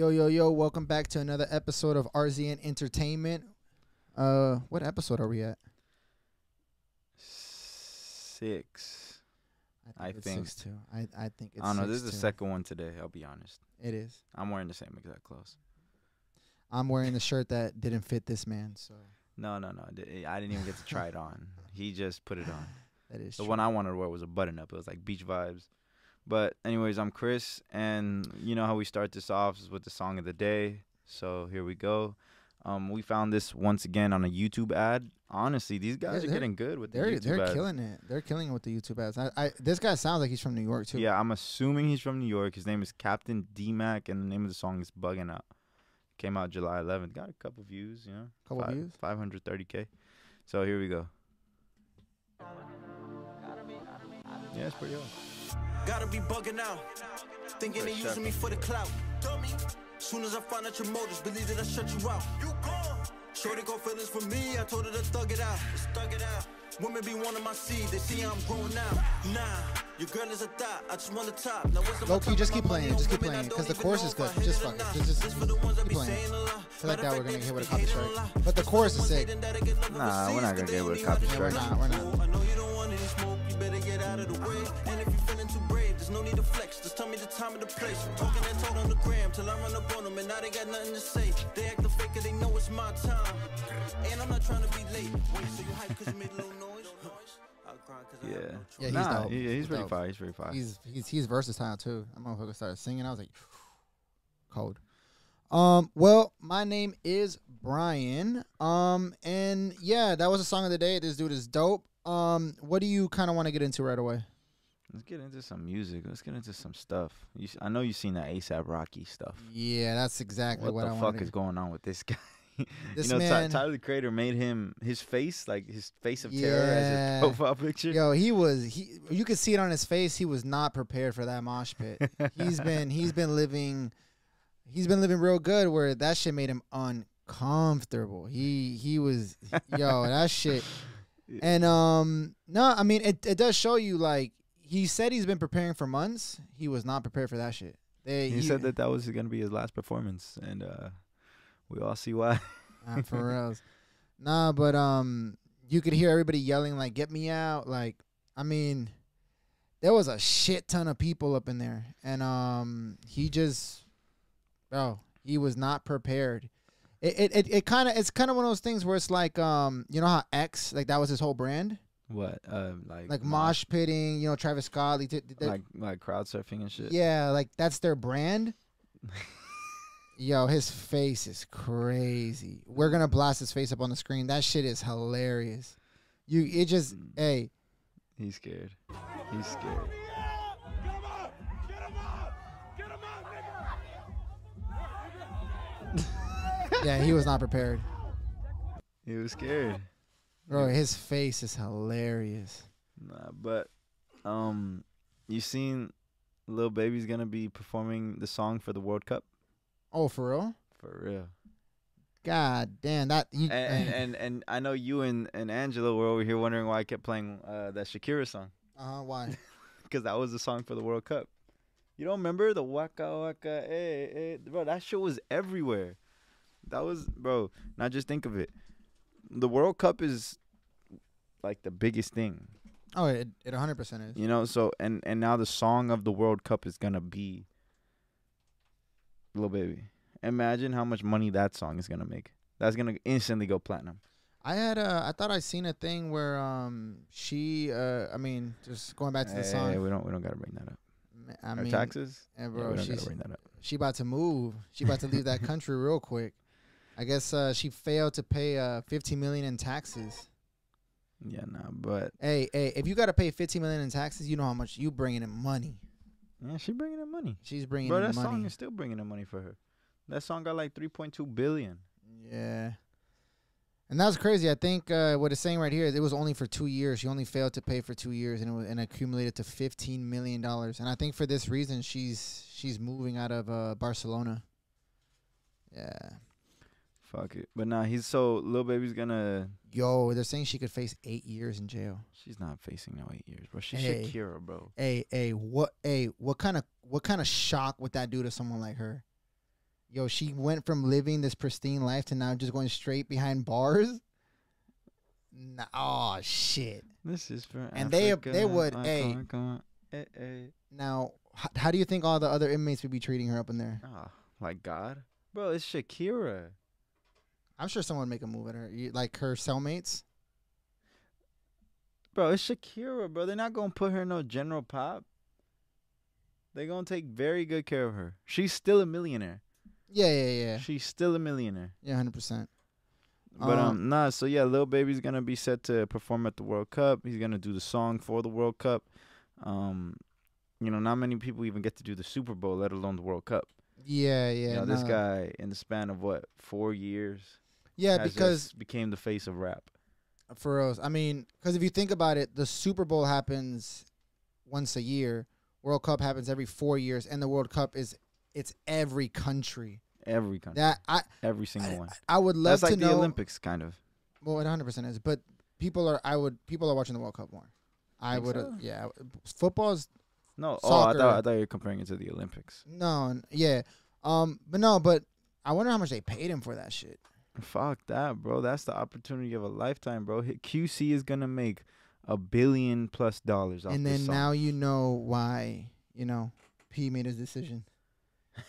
Yo, yo, yo, welcome back to another episode of RZN Entertainment. Uh, what episode are we at? Six. I it's think- six too. I, I think it's I don't know. This is the too. second one today. I'll be honest. It is. I'm wearing the same exact clothes. I'm wearing the shirt that didn't fit this man, so No, no, no. I I didn't even get to try it on. He just put it on. that is The true. one I wanted to wear was a button up. It was like beach vibes. But anyways, I'm Chris, and you know how we start this off is with the song of the day. So here we go. Um, we found this once again on a YouTube ad. Honestly, these guys are they're- getting good with the They're YouTube they're ads. killing it. They're killing it with the YouTube ads. I, I this guy sounds like he's from New York too. Yeah, I'm assuming he's from New York. His name is Captain D Mac, and the name of the song is "Bugging Out." Came out July 11th. Got a couple views, you know. Couple Five- views? 530k. So here we go. Yeah, it's pretty hard. Gotta be bugging out. Thinking they using me for the clout. Dummy. Soon as I find out your motives, believe that I shut you out. You gone. Shorty got feelings for me, I told her to thug it out. Let's thug it out. Women be wanting my seed, they see I'm growing out. Nah, your girl is a thought, I just want the top. Now what's Low key, just keep playing just keep playing it, 'cause the chorus is good. Just fuck it, just- just keep playing it. I feel like that we're gonna get hit with a copy strike. But the chorus is sick. Nah, we're not gonna get hit with a copy Yeah, we're strike. not. We're not. Flex. Just tell me the time and the place. Talking that talk on the gram till I run up on them, and now they got nothing to say. They act the faker, they know it's my time. And I'm not trying to be late. Wait, so you hype cause you made a little noise? I'll grind 'cause I have Yeah. no. Yeah, he's nah, dope. he- he's He's pretty fire. He's pretty fire. He's he's he's versatile too. That motherfucker started singing. I was like, cold. Um. Well, my name is Bryan. Um. And yeah, that was a song of the day. This dude is dope. Um. What do you kind of want to get into right away? Let's get into some music. Let's get into some stuff. You, I know you've seen that ASAP Rocky stuff. Yeah, that's exactly what what, the I fuck is going on with this guy? This you know, man- Tyler the Creator made him his face, like his face of terror, as Yeah. his profile picture. Yo, he was he. You could see it on his face. He was not prepared for that mosh pit. he's been he's been living, he's been living real good. Where that shit made him uncomfortable. He he was yo that shit. And um no, I mean it it does show you like he said he's been preparing for months. He was not prepared for that shit. They, he said that that was gonna be his last performance, and uh, we all see why. Nah, for reals. Nah, but um, you could hear everybody yelling like, "Get me out!" Like, I mean, there was a shit ton of people up in there, and um, he just, bro, he was not prepared. It it it, it kind of it's kind of one of those things where it's like um, you know how X like that was his whole brand, what, uh, like like mosh pitting, you know, Travis Scott, like, th- th- like like crowd surfing and shit. yeah, like that's their brand. Yo, his face is crazy. We're gonna blast his face up on the screen. That shit is hilarious. You, it just, Mm. hey, He's scared. He's scared. yeah, he was not prepared, He was scared. Bro. His face is hilarious. Nah, but um, you seen Lil Baby's gonna be performing the song for the World Cup Oh, for real? for real. God damn that. You, And and, and and I know you and and Angela were over here wondering why I kept playing uh, that Shakira song uh, huh. why? because that was the song for the World Cup. You don't remember the Waka Waka? Hey, hey, bro, that shit was everywhere. That was, bro. Now just think of it. The World Cup is like the biggest thing. Oh, it, it 100 percent is. You know, so and and now the song of the World Cup is gonna be Little Baby. Imagine how much money that song is gonna make. That's gonna instantly go platinum. I had uh, I thought I seen a thing where um, she, uh, I mean, just going back to the Hey, song. we don't we don't gotta bring that up. I Our mean, taxes? and Yeah, bro, we don't she's gotta bring that up. she about to move. She about to leave that country real quick. I guess uh, she failed to pay uh, 15 million in taxes. Yeah, nah, but Hey, hey, if you got to pay 15 million in taxes, you know how much you bringing in money. yeah, she bringing in money. She's bringing Bro, in that money. song is still bringing in money for her. That song got like 3.2 billion. yeah. And that's crazy. I think uh, what it's saying right here, it was only for two years. She only failed to pay for two years, and it was, and accumulated to 15 million dollars. And I think for this reason, she's she's moving out of uh, Barcelona. Yeah. Fuck it. But nah, he's so little Baby's gonna. Yo, they're saying she could face eight years in jail. She's not facing no eight years, bro. She's Hey. Shakira, bro. Hey, hey, what, hey, what kind of, what kind of shock would that do to someone like her? yo, she went from living this pristine life to now just going straight behind bars. Nah, oh shit. This is for And they- Africa. they would- Uh, hey. come on, come on. Eh, eh. Now, h- how do you think all the other inmates would be treating her up in there? Ah, like God, bro. It's Shakira. I'm sure someone would make a move at her, You- like her cellmates. Bro, it's Shakira, bro. They're not gonna put her in no general pop. They're gonna take very good care of her. She's still a millionaire. Yeah, yeah, yeah, She's still a millionaire. yeah, hundred percent. But Um, um, nah. So yeah, Lil Baby's gonna be set to perform at the World Cup. He's gonna do the song for the World Cup. Um, you know, not many people even get to do the Super Bowl, let alone the World Cup. Yeah, yeah. you know, this guy in the span of what four years, Yeah, because became the face of rap. for us, I mean, because if you think about it, the Super Bowl happens once a year. World Cup happens every four years, and the World Cup is it's every country. Every country, That I every single I, one. I would love That's like to the know. Olympics, kind of. Well, it 100 percent is, but people are. I would. People are watching the World Cup more. I would. so? Yeah, football's No, oh, I thought I thought you were comparing it to the Olympics. no, yeah, um, but no, but I wonder how much they paid him for that shit. Fuck that, bro. That's the opportunity of a lifetime, bro. QC is gonna make a billion plus dollars off and this And then now you know why you know P made his decision.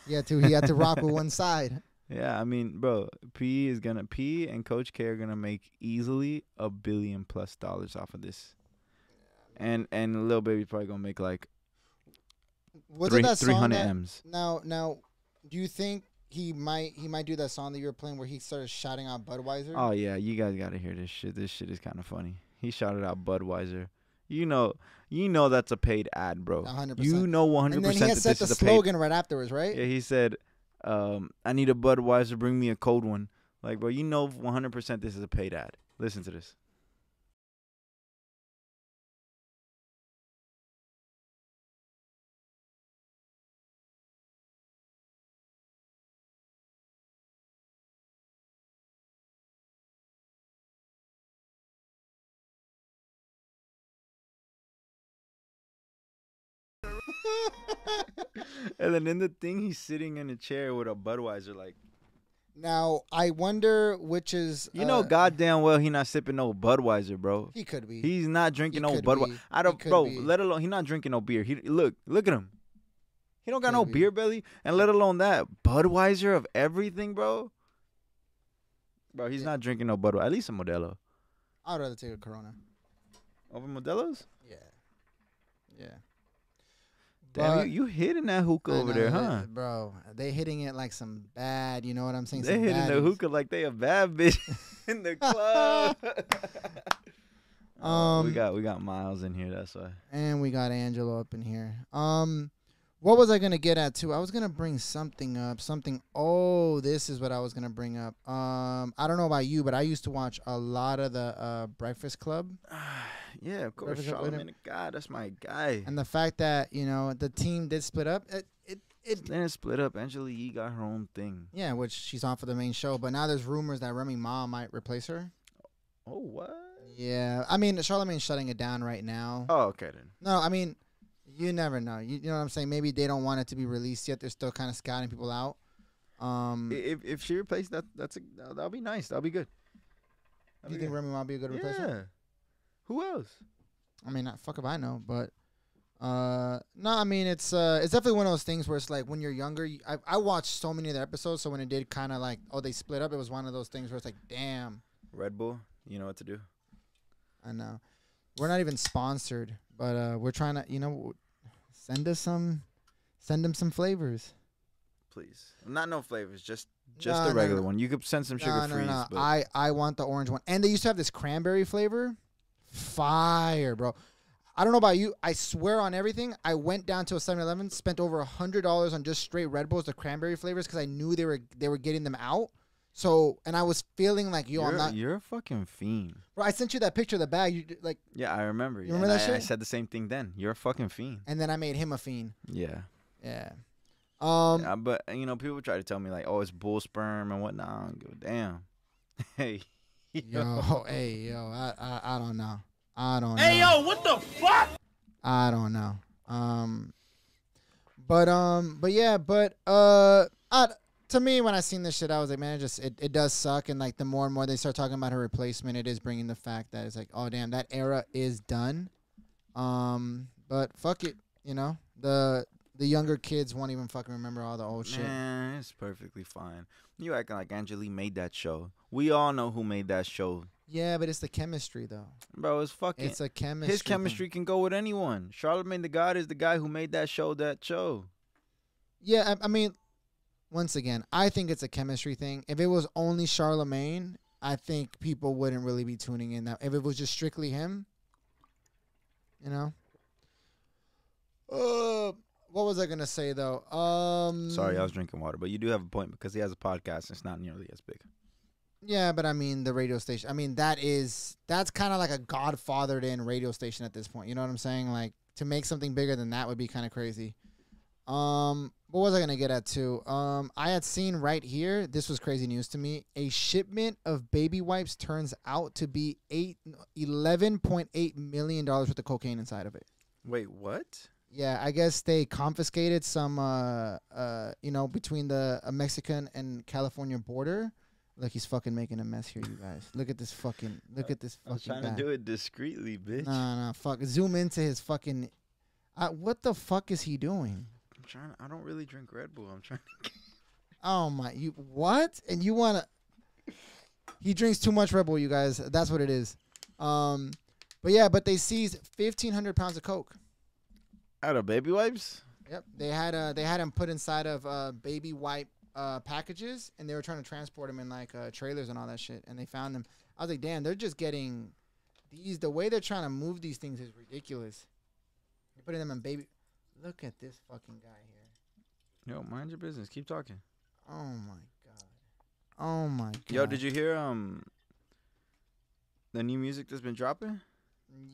He had to. He had to rock with one side. Yeah, I mean, bro, P is gonna P and Coach K are gonna make easily a billion plus dollars off of this. And and Lil Baby's probably gonna make like Was three it that three song hundred that, M's. Now, now, do you think he might he might do that song that you were playing where he started shouting out Budweiser? Oh yeah, you guys gotta hear this shit. This shit is kind of funny. He shouted out Budweiser. You know, you know that's a paid ad, bro. A hundred You percent. know one And hundred then he percent had that set this the is a paid. slogan right afterwards, right? Yeah, he said, um, "I need a Budweiser. Bring me a cold one." Like, bro, you know one hundred percent this is a paid ad. Listen to this. And then in the thing, he's sitting in a chair with a Budweiser. Like, Now I wonder which is you know, uh, goddamn well he not sipping no Budweiser, bro. he could be. He's not drinking He no Budweiser. be. I don't, bro. be. Let alone he not drinking no beer. He look, look at him. He don't got Could no be. beer belly, and let alone that Budweiser of everything, bro. Bro, he's Yeah. not drinking no Budweiser. At least a Modelo. I'd rather take a Corona. Over Modelo's? Yeah, yeah. Damn, you, you hitting that hookah I over know, there, huh? bro? They hitting it like some bad. You know what I'm saying? They some hitting the baddies. hookah like they a bad bitch in the club. Oh, we Um, got we got Miles in here. That's why. And we got Angelo up in here. Um, what was I gonna get at too? I was gonna bring something up. Something. Oh, this is what I was gonna bring up. Um, I don't know about you, but I used to watch a lot of the uh, Breakfast Club, yeah, of course. Represent with him. Charlamagne, God, that's my guy. and the fact that you know the team did split up. It it, it Then it split up. Angela Yee got her own thing. yeah, which she's on for the main show. But now there's rumors that Remy Ma might replace her. Oh what? Yeah, I mean Charlamagne's shutting it down right now. Oh okay then. No, I mean, you never know. You, you know what I'm saying? Maybe they don't want it to be released yet. They're still kind of scouting people out. Um, If if she replaced that, that's a, that'll, be nice. That'll be good. do That'll you be think Remy might be a good good. replacement? Yeah. Who else? I mean, not fuck if I know, but uh, no, I mean it's uh, it's definitely one of those things where it's like when you're younger. You, I I watched so many of the episodes, so when it did kind of like oh they split up, it was one of those things where it's like damn, Red Bull. You know what to do. I know. We're not even sponsored, but uh, we're trying to you know send us some, send them some flavors. Please. Not no flavors. Just just No, the no, regular no. one. You could send some sugar free. no, no. I I want the orange one, and they used to have this cranberry flavor. Fire, bro. I don't know about you. I swear on everything. I went down to a 7-Eleven, spent over a hundred dollars on just straight Red Bulls, the cranberry flavors, because I knew they were they were getting them out. So, and I was feeling like, yo, you're, I'm not. you're a fucking fiend. Bro, I sent you that picture of the bag. You like, Yeah, I remember. You remember and that I, I said the same thing then. You're a fucking fiend. and then I made him a fiend. Yeah. Yeah. Um. yeah. But you know, people try to tell me like, oh, it's bull sperm and whatnot. I don't give a damn. hey. Yo, hey, yo, I, I, I don't know. I don't know. Hey yo, what the fuck? I don't know. Um, but um, but yeah, but uh, I, to me, when I seen this shit, I was like, man, it just it, it does suck. And like the more and more they start talking about her replacement, it is bringing the fact that it's like, oh damn, that era is done. Um, but fuck it, you know the the younger kids won't even fucking remember all the old shit. Man, it's perfectly fine. You acting like Angela made that show. We all know who made that show, Yeah, but it's the chemistry though. bro. It's fucking. It's a chemistry. his thing. chemistry can go with anyone. Charlamagne the God is the guy who made that show. That show. Yeah, I, I mean, once again, I think it's a chemistry thing. If it was only Charlamagne, I think people wouldn't really be tuning in. Now, if it was just strictly him, you know. Uh, what was I gonna say though? Um, Sorry, I was drinking water, but you do have a point because he has a podcast. and It's not nearly as big. Yeah, but I mean the radio station. I mean that is that's kind of like a godfathered in radio station at this point. You know what I'm saying? Like to make something bigger than that would be kind of crazy. Um, what was I gonna get at too? Um, I had seen right here. This was crazy news to me. A shipment of baby wipes turns out to be eight eleven point eight million dollars worth of cocaine inside of it. Wait, what? Yeah, I guess they confiscated some, uh, uh, you know, between the uh, Mexican and California border. Look, he's fucking making a mess here, you guys. Look at this fucking. Look at this I was fucking trying guy. to do it discreetly, bitch. Nah, nah, fuck. Zoom into his fucking. Uh, what the fuck is he doing? I'm trying. I don't really drink Red Bull. I'm trying. To Oh my, you what? And you wanna? He drinks too much Red Bull, you guys. That's what it is. Um, but yeah, but they seized fifteen hundred pounds of coke. Out of baby wipes. Yep, they had uh they had him put inside of uh baby wipe uh packages, and they were trying to transport them in like uh trailers and all that shit, and they found them. I was like, damn, they're just getting these. The way they're trying to move these things is ridiculous. They're putting them in baby. Look at this fucking guy here. Yo, mind your business. Keep talking. Oh my god. Oh my god. Yo, did you hear um the new music that's been dropping?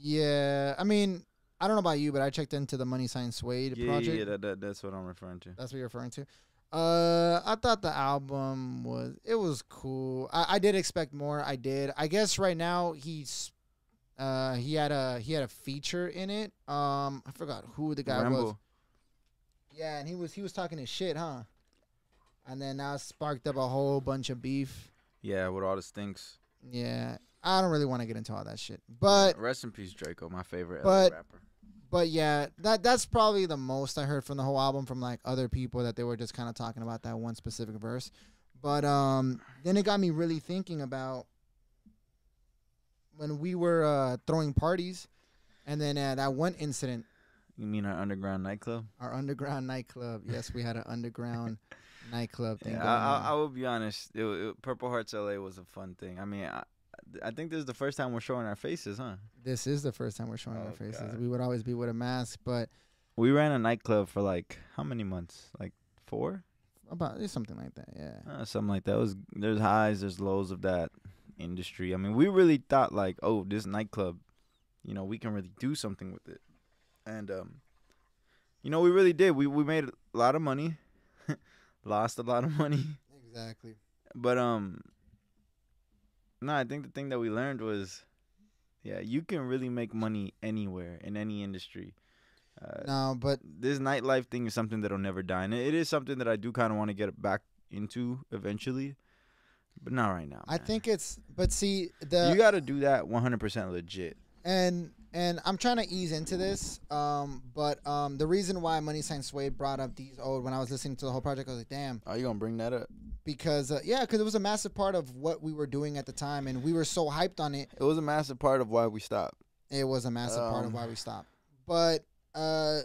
Yeah, I mean, I don't know about you, but I checked into the Money Sign Suede Yeah, project. yeah, that, that, that's what I'm referring to. That's what you're referring to. Uh, I thought the album was it was cool. I, I did expect more. I did. I guess right now he's uh he had a he had a feature in it. Um, I forgot who the guy was. Yeah, and he was he was talking his shit, huh? And then now sparked up a whole bunch of beef. Yeah, with all the stinks. Yeah, I don't really want to get into all that shit, but rest in peace, Drakeo, my favorite but- LA rapper. But yeah, that that's probably the most I heard from the whole album from like other people that they were just kind of talking about that one specific verse. But um then it got me really thinking about when we were uh throwing parties and then uh, that one incident You mean our underground nightclub? our underground nightclub. Yes, we had an underground nightclub thing Yeah, going I, I, I will be honest. It, it, Purple Hearts LA was a fun thing. I mean, I, I think this is the first time we're showing our faces, huh? This is the first time we're showing our Oh, faces. God. We would always be with a mask, but We ran a nightclub for like how many months? Like four, about something like that. Yeah. uh, something like that. It was there's highs, there's lows of that industry. I mean, we really thought like, oh, this nightclub, you know, we can really do something with it, and um, you know, we really did. We we made a lot of money, lost a lot of money, Exactly. but um, no, I think the thing that we learned was, yeah, you can really make money anywhere in any industry. Uh, No, but this nightlife thing is something that'll never die, and it is something that I do kind of want to get back into eventually, but not right now. I man. think it's but see the you got to do that 100% legit. and and I'm trying to ease into this. Um, but um, the reason why Money Sign Suede brought up these old when I was listening to the whole project, I was like, damn, Are you gonna bring that up? because uh, yeah, because it was a massive part of what we were doing at the time, and we were so hyped on it. It was a massive part of why we stopped. It was a massive part of Um, why we stopped. But uh,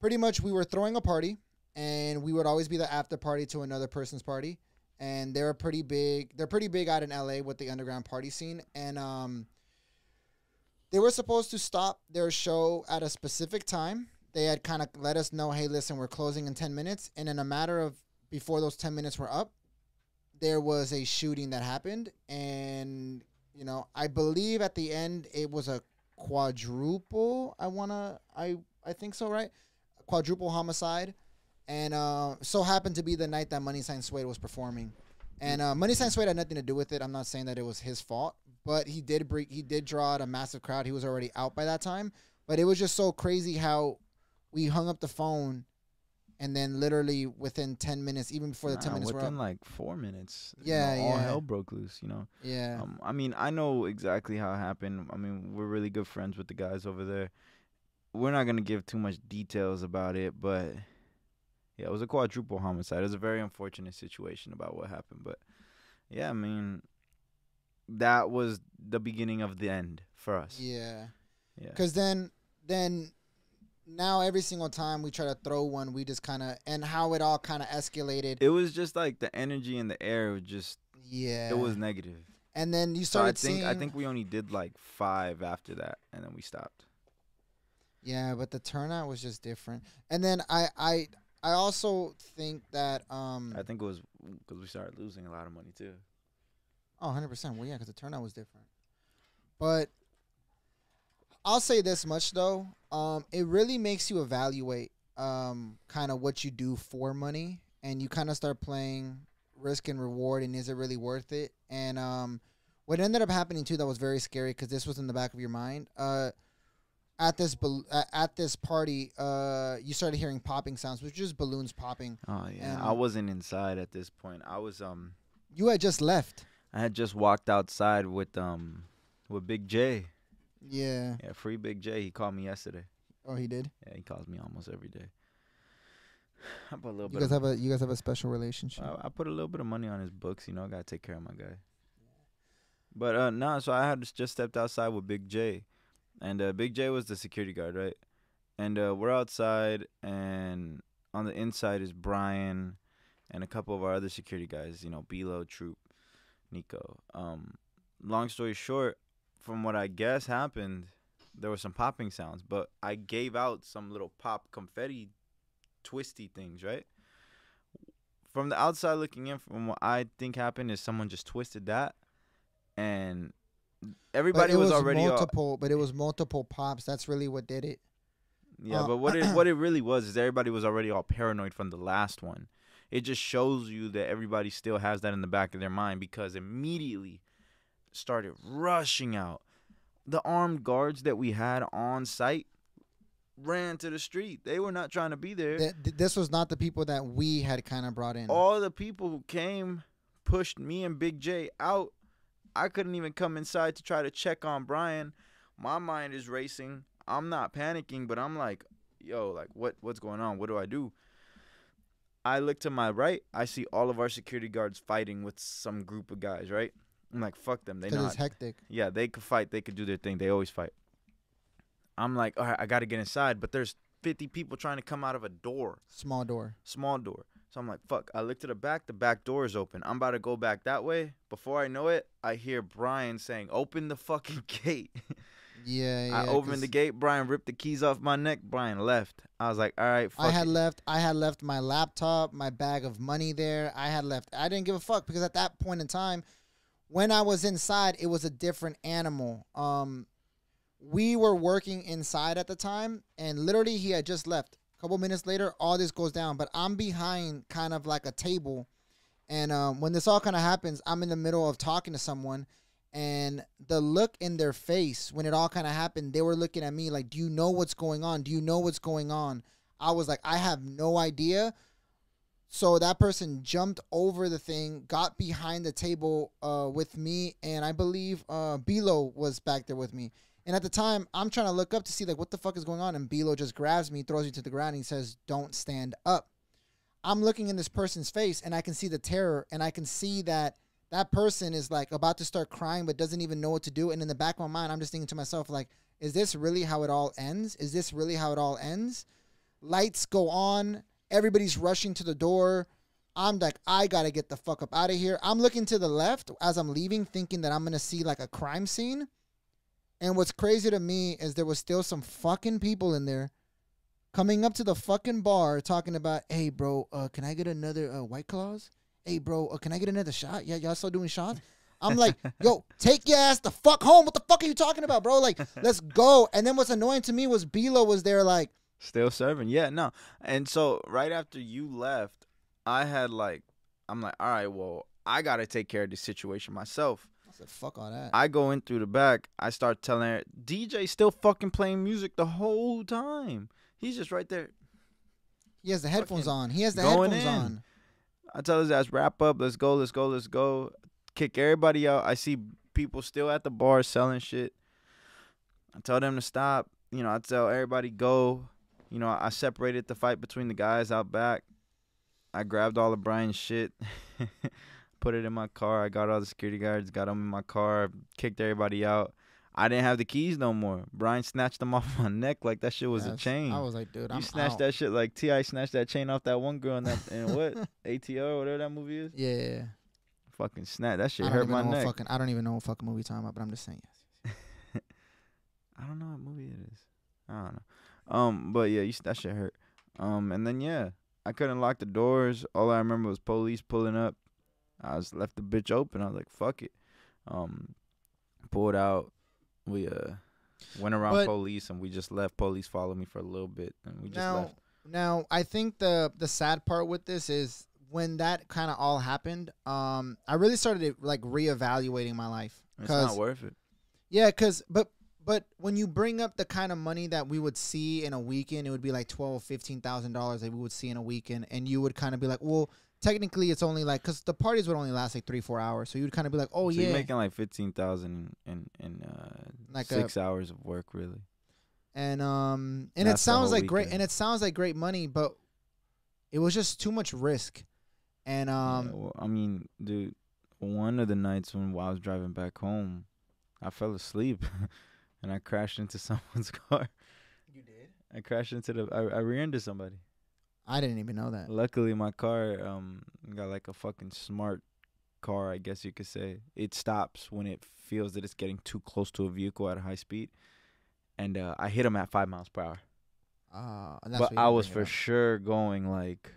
pretty much we were throwing a party, and we would always be the after party to another person's party. And they're pretty big. They're pretty big out in LA with the underground party scene. And um, they were supposed to stop their show at a specific time. They had kind of let us know, hey, listen, we're closing in 10 minutes. And in a matter of before those 10 minutes were up, there was a shooting that happened. And, you know, I believe at the end it was a quadruple. I wanna, I, I think so, right? Quadruple homicide, and uh, so happened to be the night that Money Sign Suede was performing, and uh, Money Sign Suede had nothing to do with it. I'm not saying that it was his fault, but he did bring, he did draw out a massive crowd. He was already out by that time, but it was just so crazy how we hung up the phone, and then literally within ten minutes, even before the ten Nah, minutes were up, within like four minutes. you Yeah, know, all yeah. hell broke loose. You know. yeah, Um, I mean, I know exactly how it happened. I mean, we're really good friends with the guys over there. We're not gonna give too much details about it, but yeah, it was a quadruple homicide. It was a very unfortunate situation about what happened, but yeah, I mean, that was the beginning of the end for us. yeah. Yeah. Because then, then now every single time we try to throw one, we just kind of and how it all kind of escalated. It was just like the energy in the air was just yeah, it was negative. And then you So I started think seeing. I think we only did like five after that, and then we stopped. Yeah, but the turnout was just different. And then I I I also think that um I think it was because we started losing a lot of money too. oh 100% well yeah cuz the turnout was different. But I'll say this much though, um it really makes you evaluate um kind of what you do for money and you kind of start playing risk and reward and is it really worth it? And um what ended up happening too that was very scary cuz this was in the back of your mind. Uh at this at this party, uh, you started hearing popping sounds, which is balloons popping. Oh yeah, And- I wasn't inside at this point. I was um, You had just left. I had just walked outside with um, with Big J. Yeah. Yeah, free Big J. He called me yesterday. Oh, he did. Yeah, he calls me almost every day. I put a little You bit. guys have a you guys have a special relationship. I, I put a little bit of money on his books. You know, I gotta take care of my guy. But uh, no, so I had just stepped outside with Big J, and uh, Big J was the security guard, right? And uh, we're outside, and on the inside is Bryan, and a couple of our other security guys. You know, Bilo, Troop, Nico. Um, long story short, from what I guess happened, there were some popping sounds, but I gave out some little pop confetti, twisty things, right? From the outside looking in, from what I think happened is someone just twisted that, and everybody it was, already all- multiple, but it was multiple pops. That's really what did it. Yeah, Uh, but what it what it really was is everybody was already all paranoid from the last one. It just shows you that everybody still has that in the back of their mind because immediately started rushing out. The armed guards that we had on site ran to the street. They were not trying to be there. Th- th- this was not the people that we had kind of brought in. All the people who came pushed me and Big J out. I couldn't even come inside to try to check on Bryan. My mind is racing. I'm not panicking, but I'm like, yo, like what what's going on? What do I do? I look to my right, I see all of our security guards fighting with some group of guys, right? I'm like, fuck them. They know it's hectic. yeah, they could fight. They could do their thing. They always fight. I'm like, all right, I got to get inside, but there's 50 people trying to come out of a door Small door. small door. So I'm like, fuck. I look to the back. The back door is open. I'm about to go back that way. Before I know it, I hear Bryan saying, open the fucking gate. Yeah, yeah. I opened the gate. Bryan ripped the keys off my neck. Bryan left. I was like, all right, fuck I had it. left. I had left my laptop, my bag of money there. I had left. I didn't give a fuck because at that point in time, when I was inside, it was a different animal. Um, we were working inside at the time, and literally he had just left. Couple minutes later, all this goes down, but I'm behind kind of like a table, and um, when this all kind of happens, I'm in the middle of talking to someone. And the look in their face when it all kind of happened, they were looking at me like, Do you know what's going on? Do you know what's going on? I was like, I have no idea. So that person jumped over the thing, got behind the table uh, with me, and I believe uh, Bilo was back there with me. And at the time, I'm trying to look up to see like what the fuck is going on, and Bilo just grabs me, throws me to the ground, and he says, "Don't stand up." I'm looking in this person's face, and I can see the terror, and I can see that that person is like about to start crying, but doesn't even know what to do. And in the back of my mind, I'm just thinking to myself, like, is this really how it all ends? Is this really how it all ends? Lights go on. Everybody's rushing to the door. I'm like, I gotta get the fuck up out of here. I'm looking to the left as I'm leaving, thinking that I'm gonna see like a crime scene. And what's crazy to me is there was still some fucking people in there coming up to the fucking bar talking about, hey, bro, uh, can I get another uh, White Claws? Hey, bro, uh, can I get another shot? Yeah, y'all still doing shots? I'm like, yo, take your ass the fuck home. What the fuck are you talking about, bro? Like, let's go. And then what's annoying to me was Bilo was there, like, Still serving. Yeah, no. And so right after you left, I had like, I'm like, all right, well, I got to take care of this situation myself. I said, fuck all that. I go in through the back. I start telling her, DJ still fucking playing music the whole time. He's just right there. He has the headphones on. He has the headphones in. on. I tell his ass, wrap up, let's go, let's go, let's go. Kick everybody out. I see people still at the bar selling shit. I tell them to stop. You know, I tell everybody go. You know, I separated the fight between the guys out back. I grabbed all of Bryan's shit, put it in my car. I got all the security guards, got them in my car, kicked everybody out. I didn't have the keys no more. Bryan snatched them off my neck like that shit was a chain. I was like, dude, you I'm snatched out. that shit like T.I. snatched that chain off that one girl in that and what ATL whatever that movie is. Yeah. Fucking snap that shit hurt my neck. fucking. I don't even know what fucking movie you're talking about, but I'm just saying yes. I don't know what movie it is. I don't know. Um, but yeah, you, that shit hurt. Um, and then yeah, I couldn't lock the doors. All I remember was police pulling up. I just left the bitch open. I was like, fuck it. Um, pulled out. We uh went around But- police and we just left. Police followed me for a little bit and we just now, left. now I think the the sad part with this is when that kind of all happened. Um, I really started like reevaluating my life It's not worth it. Yeah, cause but but when you bring up the kind of money that we would see in a weekend, it would be like twelve, fifteen thousand dollars that we would see in a weekend, and you would kind of be like, well, technically it's only like because the parties would only last like three, four hours, so you would kind of be like, oh so yeah, you're making like fifteen thousand in in uh Like a- six hours of work really. and um and it That's the sounds whole like great, and it sounds like great money, but it was just too much risk, and um Yeah, well, I mean, dude, one of the nights when I was driving back home, I fell asleep and I crashed into someone's car. you did. I crashed into the, I, I rear into somebody. I didn't even know that. Luckily, my car um got like a fucking smart car, I guess you could say. It stops when it feels that it's getting too close to a vehicle at a high speed, and uh, I hit him at five miles per hour. Uh, that's but I was for sure going like,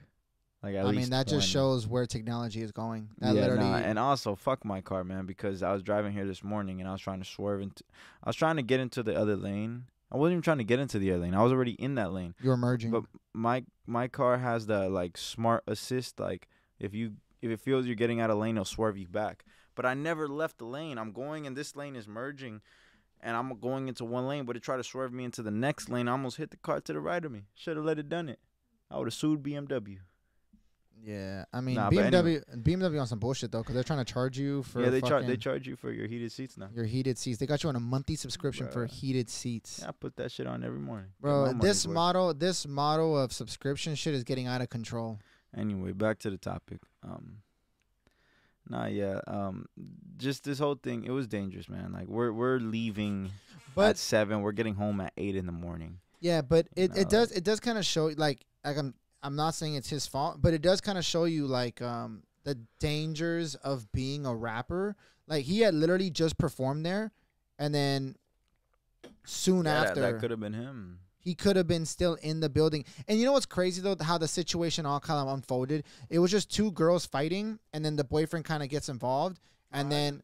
like at I least. mean, that just shows where technology is going. That yeah, literally, nah, and also fuck my car, man, because I was driving here this morning and I was trying to swerve into, I was trying to get into the other lane. I wasn't even trying to get into the other lane. I was already in that lane. you're merging. But my my car has the like smart assist. Like if you if it feels you're getting out of lane, it'll swerve you back. But I never left the lane. I'm going and this lane is merging, and I'm going into one lane, but it tried to swerve me into the next lane. I almost hit the car to the right of me. Should have let it done it. I would have sued BMW. Yeah, I mean Nah, BMW BMW on some bullshit though, because they're trying to charge you for yeah, they charge they charge you for your heated seats now. your heated seats. They got you on a monthly subscription for heated seats, Yeah, I put that shit on every morning. Bro. This model, this model of subscription shit is getting out of control. Anyway, back to the topic. Um, nah, yeah. Um, just this whole thing. It was dangerous, man. Like we're we're leaving But at seven. We're getting home at eight in the morning. yeah, but it, it does it does kind of show like like I'm I'm not saying it's his fault, but it does kind of show you like um the dangers of being a rapper. Like he had literally just performed there, and then soon Yeah, that- after that, could have been him. he could have been still in the building. And you know what's crazy though? How the situation all kind of unfolded. It was just two girls fighting, and then the boyfriend kind of gets involved, and then didn't want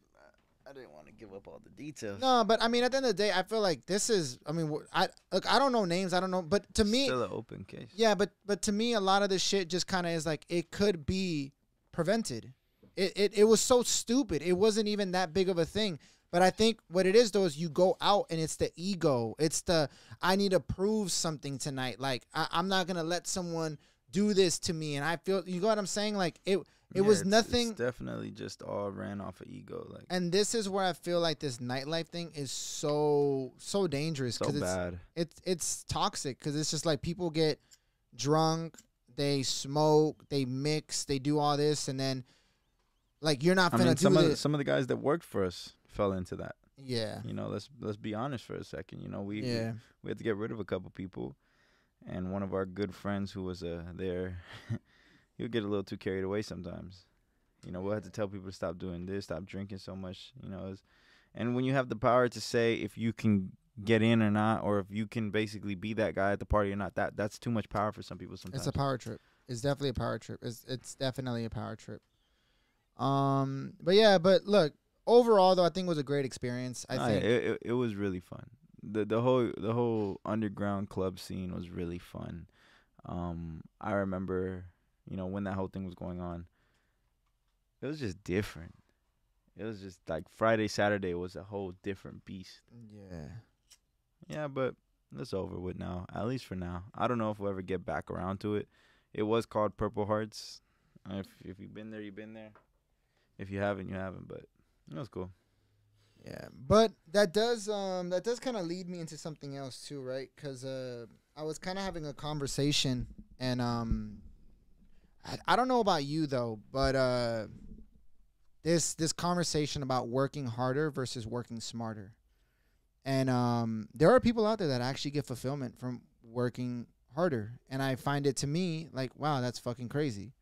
to give up all the details. no, but I mean, at the end of the day, I feel like this is. I mean, I look. I don't know names. I don't know, but to me, still an open case. yeah, but but to me, a lot of this shit just kind of is like it could be prevented. It, it it was so stupid. It wasn't even that big of a thing. But I think what it is though is you go out and it's the ego. It's the I need to prove something tonight. Like I, I'm not gonna let someone do this to me. And I feel you know what I'm saying. Like it it Yeah, was it's- nothing. It's definitely just all ran off of ego. Like and this is where I feel like this nightlife thing is so so dangerous so because it's bad. it's it's toxic because it's just like people get drunk, they smoke, they mix, they do all this, and then like you're not I gonna mean, do some of the, some of the guys that worked for us fell into that. yeah, You know, let's let's be honest for a second. You know, we we- yeah, we had to get rid of a couple people, and one of our good friends who was uh there, would get a little too carried away sometimes. You know, we'll have to tell people to stop doing this, stop drinking so much. You know, and when you have the power to say if you can get in or not, or if you can basically be that guy at the party or not, that that's too much power for some people. Sometimes it's a power trip. It's definitely a power trip. It's it's definitely a power trip. Um, but yeah, but look, overall though, I think it was a great experience. I think it, it it was really fun. the the whole the whole underground club scene was really fun. Um, I remember, you know, when that whole thing was going on. It was just different. It was just like Friday, Saturday was a whole different beast. yeah. Yeah, but it's over with now. At least for now. I don't know if we'll ever get back around to it It was called Purple Hearts. If if you've been there, you've been there. If you haven't, you haven't. But it was cool. Yeah, but that does um that does kind of lead me into something else too, right? Because uh, I was kind of having a conversation, and um, I, I don't know about you though, but uh, this this conversation about working harder versus working smarter, and um, there are people out there that actually get fulfillment from working harder, and I find it to me like, wow, that's fucking crazy.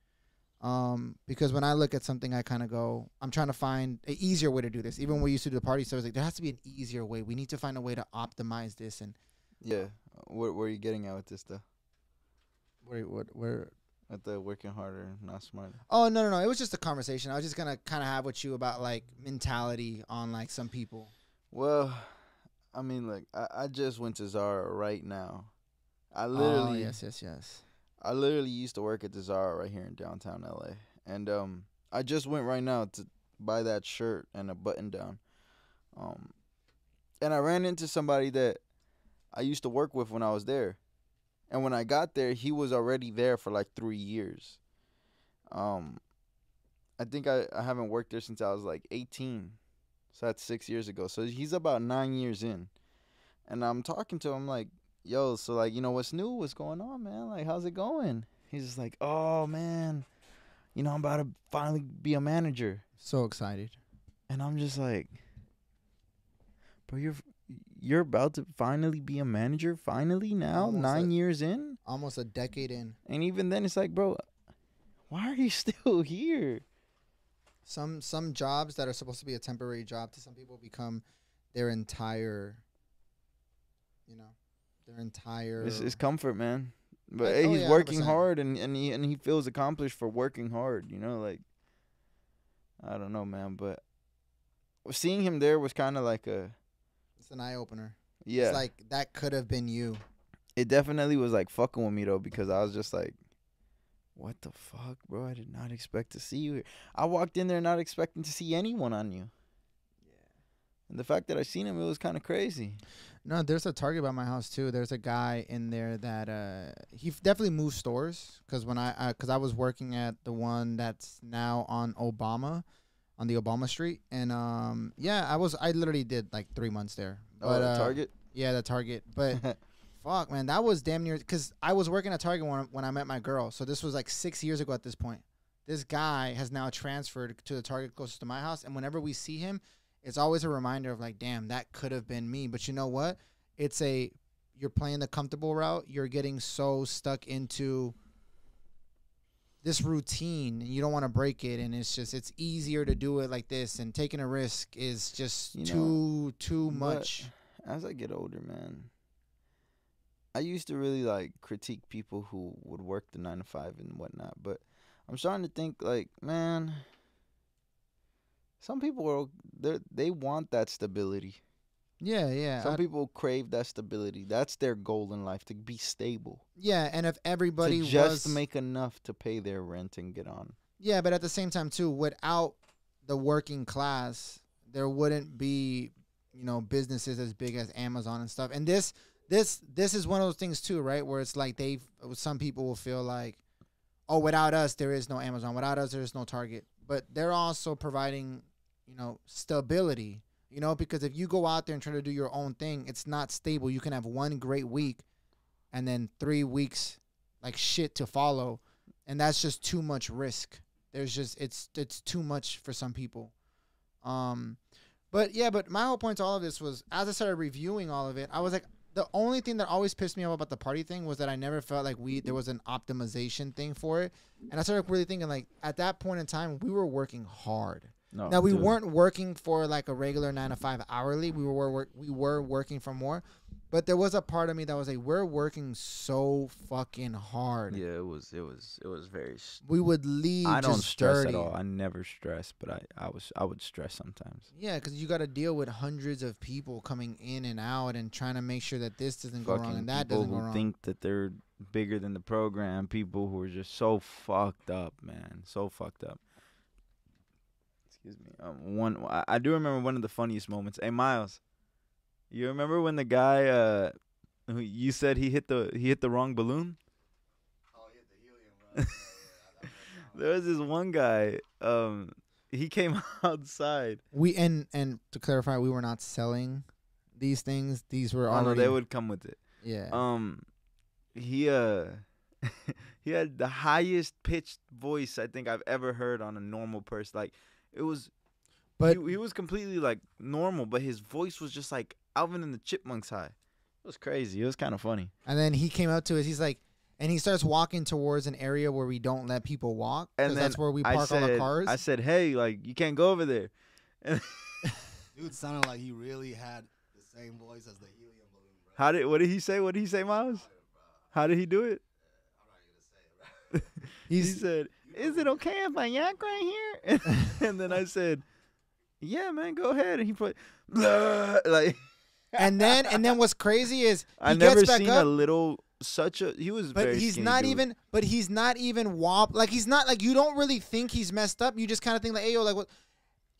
Um, because when I look at something, I kind of go, I'm trying to find an easier way to do this. Even when we used to do the party, so I was like, there has to be an easier way. We need to find a way to optimize this. And Yeah. Where where are you getting at with this stuff? where, what, where? At the working harder, not smarter. Oh no, no, no! It was just a conversation. I was just gonna kind of have with you about like mentality on like some people. Well, I mean, like I, I just went to Zara right now. I oh literally, yes, yes, yes. I literally used to work at the Zara right here in downtown LA, and um, I just went right now to buy that shirt and a button down. Um, and I ran into somebody that I used to work with when I was there, and when I got there, he was already there for like three years. Um, I think I, I haven't worked there since I was like 18. So that's six years ago. So he's about nine years in. And I'm talking to him like, yo, so like, you know, what's new? What's going on, man? Like, how's it going? He's just like, oh, man, you know, I'm about to finally be a manager. So excited. And I'm just like, bro, you're you're about to finally be a manager finally now, Almost nine a- years in? Almost a decade in. And even then it's like, bro, why are you still here? Some some jobs that are supposed to be a temporary job to some people become their entire. You know, their entire. It's, it's comfort, man. But Like, hey, oh, he's yeah, working 100%. hard, and and he and he feels accomplished for working hard. You know, like I don't know, man. But seeing him there was kind of like a it's an eye opener. yeah. It's like that could have been you. it definitely was like fucking with me though because I was just like, what the fuck, bro? I did not expect to see you here. I walked in there not expecting to see anyone on you. Yeah. And the fact that I seen him, it was kind of crazy. No, there's a Target by my house too. There's a guy in there that uh he definitely moved stores because when I because I was working at the one that's now on Obama, on the Obama Street, and um yeah, I was I literally did like three months there. Oh, But, the uh, Target. Yeah, the Target, but. Fuck, man, that was damn near because I was working at Target when, when I met my girl. So this was like six years ago at this point. This guy has now transferred to the Target closest to my house, and whenever we see him, it's always a reminder of like, damn, that could have been me. But you know what? It's a you're playing the comfortable route. You're getting so stuck into this routine, and you don't want to break it. And it's just it's easier to do it like this, and taking a risk is just You know, too too much. As I get older, man, I used to really like critique people who would work the nine to five and whatnot, but I'm starting to think like, man, some people are they they want that stability. Yeah, yeah. Some I- people crave that stability. That's their goal in life to be stable. Yeah, and if everybody to just was make enough to pay their rent and get on. yeah, but at the same time too, without the working class, there wouldn't be you know businesses as big as Amazon and stuff. And this this this is one of those things too, right? Where it's like they some people will feel like, oh, without us there is no Amazon, without us there is no Target, but they're also providing you know stability. You know, because if you go out there and try to do your own thing, it's not stable. You can have one great week, and then three weeks like shit to follow, and that's just too much risk. There's just it's it's too much for some people. Um, but yeah, but my whole point to all of this was as I started reviewing all of it, I was like, the only thing that always pissed me off about the party thing was that I never felt like we there was an optimization thing for it, and I started really thinking like at that point in time we were working hard. No, Now we dude. weren't working for like a regular nine to five hourly. We were work, we were working for more, but there was a part of me that was like, we're working so fucking hard. Yeah, it was. It was. It was very. s- We would leave. I don't stress dirty. at all. I never stress, but I, I was. I would stress sometimes. Yeah, because you got to deal with hundreds of people coming in and out and trying to make sure that this doesn't go wrong and that doesn't go who wrong. think that they're bigger than the program. People who are just so fucked up, man. So fucked up. Excuse me. Um, one. I, I do remember one of the funniest moments. Hey, Miles, you remember when the guy, uh, who you said he hit the he hit the wrong balloon? Oh, yeah, the helium there was this one guy. Um, he came outside. We and and to clarify, we were not selling these things. These were Oh no, they would come with it. yeah. Um, he uh, he had the highest pitched voice I think I've ever heard on a normal person. Like it was, but he, he was completely like normal, but his voice was just like Alvin and the Chipmunks high. It was crazy. It was kind of funny. and then he came up to us. He's like, and he starts walking towards an area where we don't let people walk And because then that's where we I park said, all the cars. I said, hey, like you can't go over there. Dude sounded like he really had the same voice as the helium balloon, bro. How did what did he say? What did he say, Miles? How did he do it? He said, "Is it okay if I yak right here?" and then I said, "Yeah, man, go ahead." And he put like and then and then what's crazy is he I never back seen up, a little such a he was but he's not dude. even. But he's not even wop. Like he's not like you don't really think he's messed up. You just kind of think like, hey yo, like what?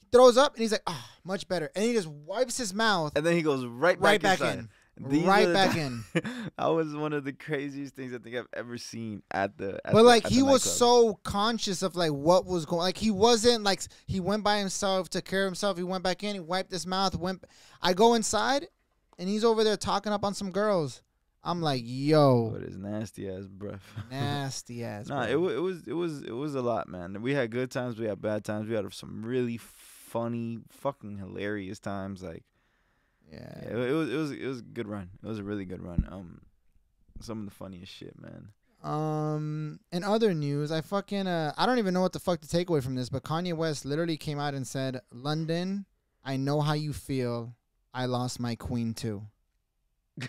He throws up and he's like, ah, much better. And he just wipes his mouth And then he goes right back, right back inside. in. These right the back in. that was one of the craziest things I think I've ever seen at the. At But the- like he was so conscious of like what was going. Like he wasn't like he went by himself, took care of himself. He went back in, he wiped his mouth. Went. I go inside, and he's over there talking up on some girls. I'm like, yo, what is nasty ass breath. nasty ass. Nah, it, it was it was it was a lot, man. We had good times, we had bad times. We had some really funny, fucking hilarious times. Like, yeah. yeah, it, it was it was it was a good run. It was a really good run. Um, some of the funniest shit, man. Um, in other news, I fucking uh, I don't even know what the fuck to take away from this, but Kanye West literally came out and said, "London, I know how you feel. I lost my queen too."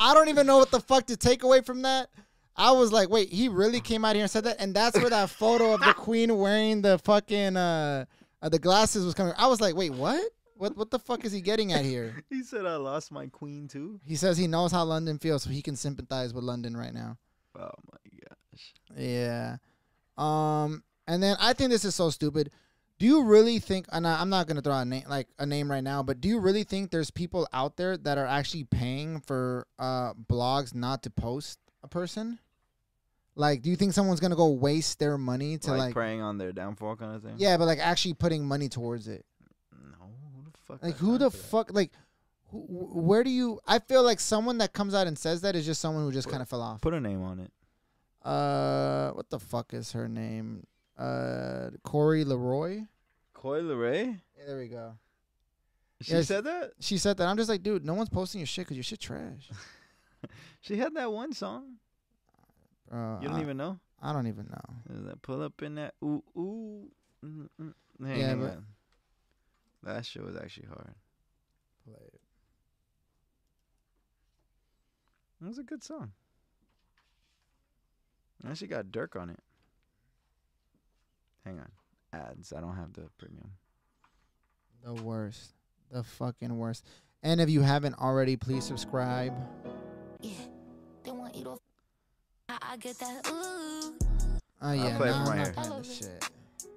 I don't even know what the fuck to take away from that. I was like, wait, he really came out here and said that, and that's where that photo of the queen wearing the fucking uh, uh the glasses was coming. I was like, wait, what? What what the fuck is he getting at here? he said I lost my queen too. He says he knows how London feels, so he can sympathize with London right now. Oh my gosh. Yeah. Um, and then I think this is so stupid. Do you really think? And I, I'm not gonna throw out a name like a name right now, but do you really think there's people out there that are actually paying for uh blogs not to post a person? Like, do you think someone's gonna go waste their money to like, like? preying on their downfall kind of thing. yeah, but like actually putting money towards it. No, who the fuck? Like, who the that? fuck? Like, who, where do you? I feel like someone that comes out and says that is just someone who just kind of fell off. Put a name on it. Uh, what the fuck is her name? Uh, Corey Leroy. Coy Leray? Yeah, there we go. She Yes. said that. She said that. I'm just like, dude, no one's posting your shit because your shit trash. She had that one song. Bro, You don't I, even know. I don't even know. Is that pull up in that ooh ooh? Hang Yeah, on. but- that shit was actually hard. Play it That was a good song. And she got Durk on it. Hang on. Ads. I don't have the premium. The worst. The fucking worst. And if you haven't already, please subscribe. Yeah, I, I get that. Ooh, Oh yeah, play it from right here. shit.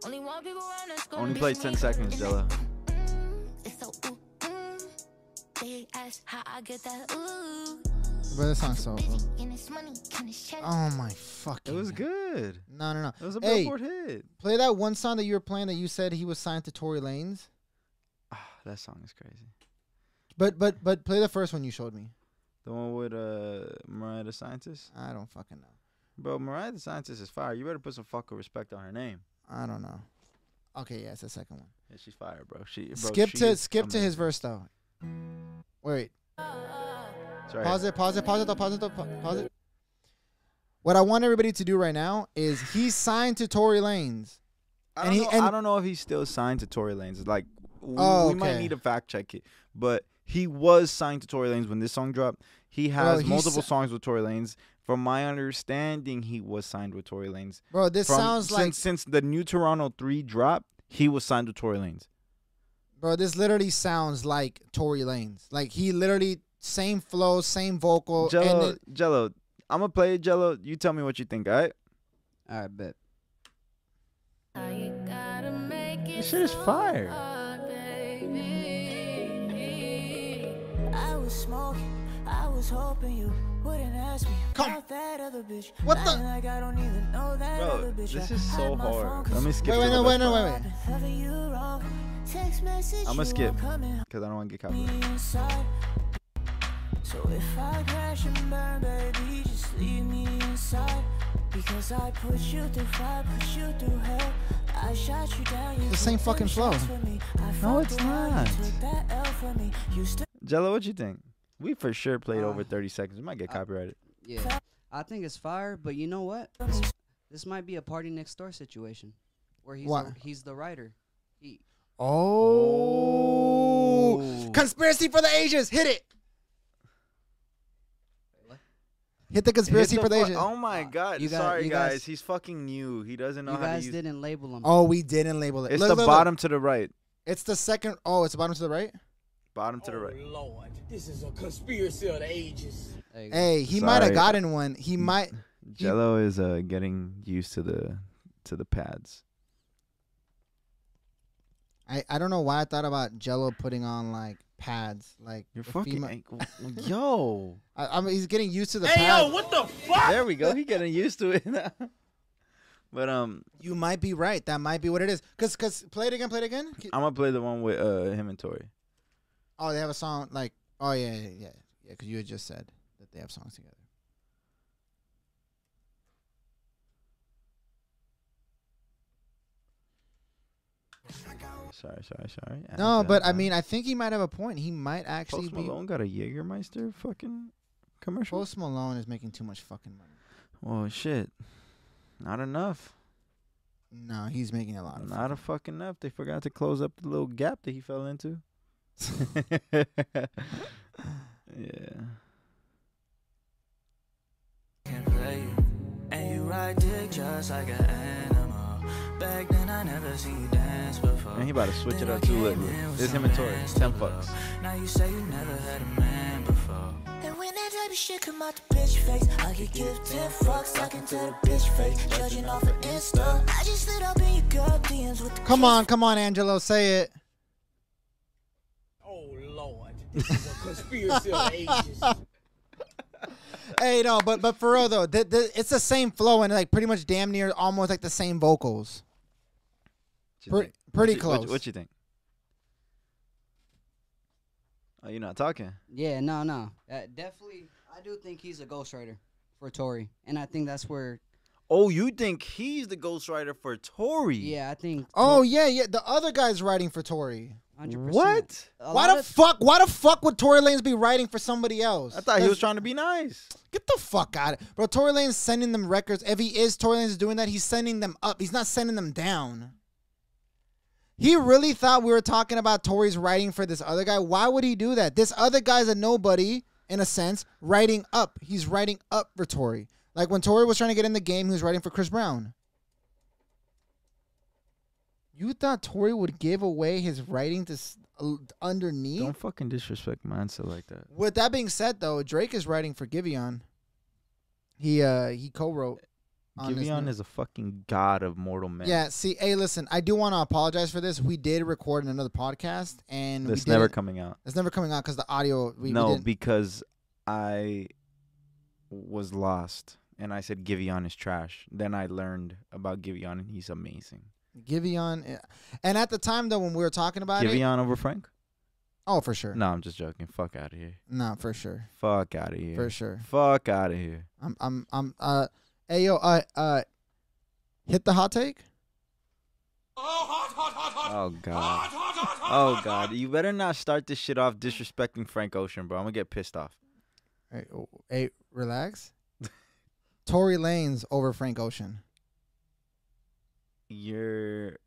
only one people around that's gonna Only be played 10 seconds, Jella. It's so ooh, mm. They ask how I get that. Ooh, But this song's so. busy and it's money and it's check. Oh my fucking. It was good. No, no, no. It was a Hey. Billboard hit. Play that one song that you were playing that you said he was signed to Tory Lanez. Ah, that song is crazy. But but but play the first one you showed me. The one with uh Mariah the Scientist. I don't fucking know. Bro, Mariah the Scientist is fire. You better put some fucking respect on her name. I don't know. Okay, yeah, it's the second one. Yeah, she's fire, bro. She bro, skip she to skip to his verse though. Wait, right pause here. it, pause it, pause it, though, pause it, though, pause it. What I want everybody to do right now is he's signed to Tory Lanez. I and don't, he- know, I don't know if he's still signed to Tory Lanez. Like, we, Oh, we might need to fact check it. But he was signed to Tory Lanez when this song dropped. He has he's multiple songs with Tory Lanez. From my understanding, he was signed with Tory Lanez. Bro, this From, sounds since, like since the new Toronto three dropped, he was signed to Tory Lanez. bro, this literally sounds like Tory Lanez. Like he literally same flow, same vocal, and Jello, it, Jello, I'm gonna play it, Jello. You tell me what you think, all right? All right, bet. How you gotta make it This shit is fire. hard, baby. I was smoking, I was hoping you wouldn't ask me Come- about that other bitch. What the- Lying Like I don't even know that Bro, other bitch. this is so hide my phone hard. 'cause Let me skip Wait, to wait, the no, wait, no, part, wait, I've been loving you wrong. Text message I'ma skip. come in Cause I don't want to get me copyrighted. inside. So if I crash and burn, baby, just leave me inside. Because I put you through fire, put you through hell. I shot you down. You The same fucking flow. shots for me. I No, it's not. took that L for me. You still Jello, what you think? We for sure played Uh, over 30 seconds. We might get I- copyrighted. Yeah, I think it's fire, but you know what? This, this might be a party next door situation, where he's What? the, he's the writer. He Oh. Conspiracy for the ages. Hit it. What? Hit the conspiracy Hit for the fu- ages. Oh my god. you got- Sorry, you guys. guys- He's fucking new. He doesn't know you how to guys use didn't label him. Oh, we didn't label it. It's Look, the look, look. bottom to the right. It's the second. Oh, it's the bottom to the right. Bottom to the right. Lord, this is a conspiracy of the ages. There you go. Hey, he might have gotten one. He might. Jello is uh getting used to the to the pads. I, I don't know why I thought about Jello putting on like pads. Like You're the fucking fema- yo. I, I mean, he's getting used to the Hey, pads. yo, what the fuck? There we go. He getting used to it now. But um, You might be right. That might be what it is. Cause, cause, play it again. Play it again. I'm gonna play the one with uh him and Tory. Oh, they have a song like. Oh yeah, yeah, yeah, yeah. Cause you had just said that they have songs together. Sorry, sorry, sorry. No, but I mean, I think he might have a point. He might actually Post be. Malone got a Jägermeister fucking commercial. Post Malone is making too much fucking money. Well, shit, not enough. No, he's making a lot of. Not a fucking enough. They forgot to close up the little gap that he fell into. yeah. can play you. And you ride dick just like an animal. Back then I never seen you dance before. And he about to switch it up too came lately. It's him and Tory. ass Ten to bucks. Now you say you never had a man before. And when that type of shit come out the bitch face, I could give 10 fucks talking to the bitch face. Judging off of Insta. I just slid up in your girl DMs with the Come on, come on, Angelo, say it. Lord, this is a conspiracy of ages. hey, no, but but for real though, the, the, it's the same flow and like pretty much damn near almost like the same vocals. What Pre- think? pretty What you- what- close. What, you think? Oh, you're not talking. Yeah, no, no. Uh, definitely, I do think he's a ghostwriter for Tory, and I think that's where. Oh, you think he's the ghostwriter for Tory? Yeah, I think. Oh yeah, yeah. The other guy's writing for Tory. 100%. What? A Why the of- fuck? Why the fuck would Tory Lanez be writing for somebody else? I thought he was trying to be nice. Get the fuck out of it, bro. Tory Lanez sending them records. If he is Tory Lanez is doing that, he's sending them up. He's not sending them down. He really thought we were talking about Tory's writing for this other guy. Why would he do that? This other guy's a nobody in a sense, writing up. He's writing up for Tory. Like when Tory was trying to get in the game, he was writing for Chris Brown. You thought Tory would give away his writing to s- uh, underneath? Don't fucking disrespect mindset like that. With that being said, though, Drake is writing for Giveon. He uh he co-wrote. on this Giveon new- is a fucking god of mortal men. Yeah. See, hey, listen, I do want to apologize for this. We did record in another podcast, and That's we never didn't- coming out. It's never coming out because the audio. We, we no, didn't- because I was lost and I said Giveon is trash. Then I learned about Giveon and he's amazing. Giveon, eh, and at the time though, when we were talking about it, Giveon over Frank? oh for sure, No, I'm just joking. Fuck out of here. no, for sure, Fuck out of here. for sure. Fuck out of here. I'm, I'm, I'm. Uh, hey yo, uh, uh, hit the hot take. Oh hot, hot, hot, hot. Oh god. Oh god. You better not start this shit off disrespecting Frank Ocean, bro. I'm gonna get pissed off. Hey, oh, hey relax. Tory Lanez over Frank Ocean. You're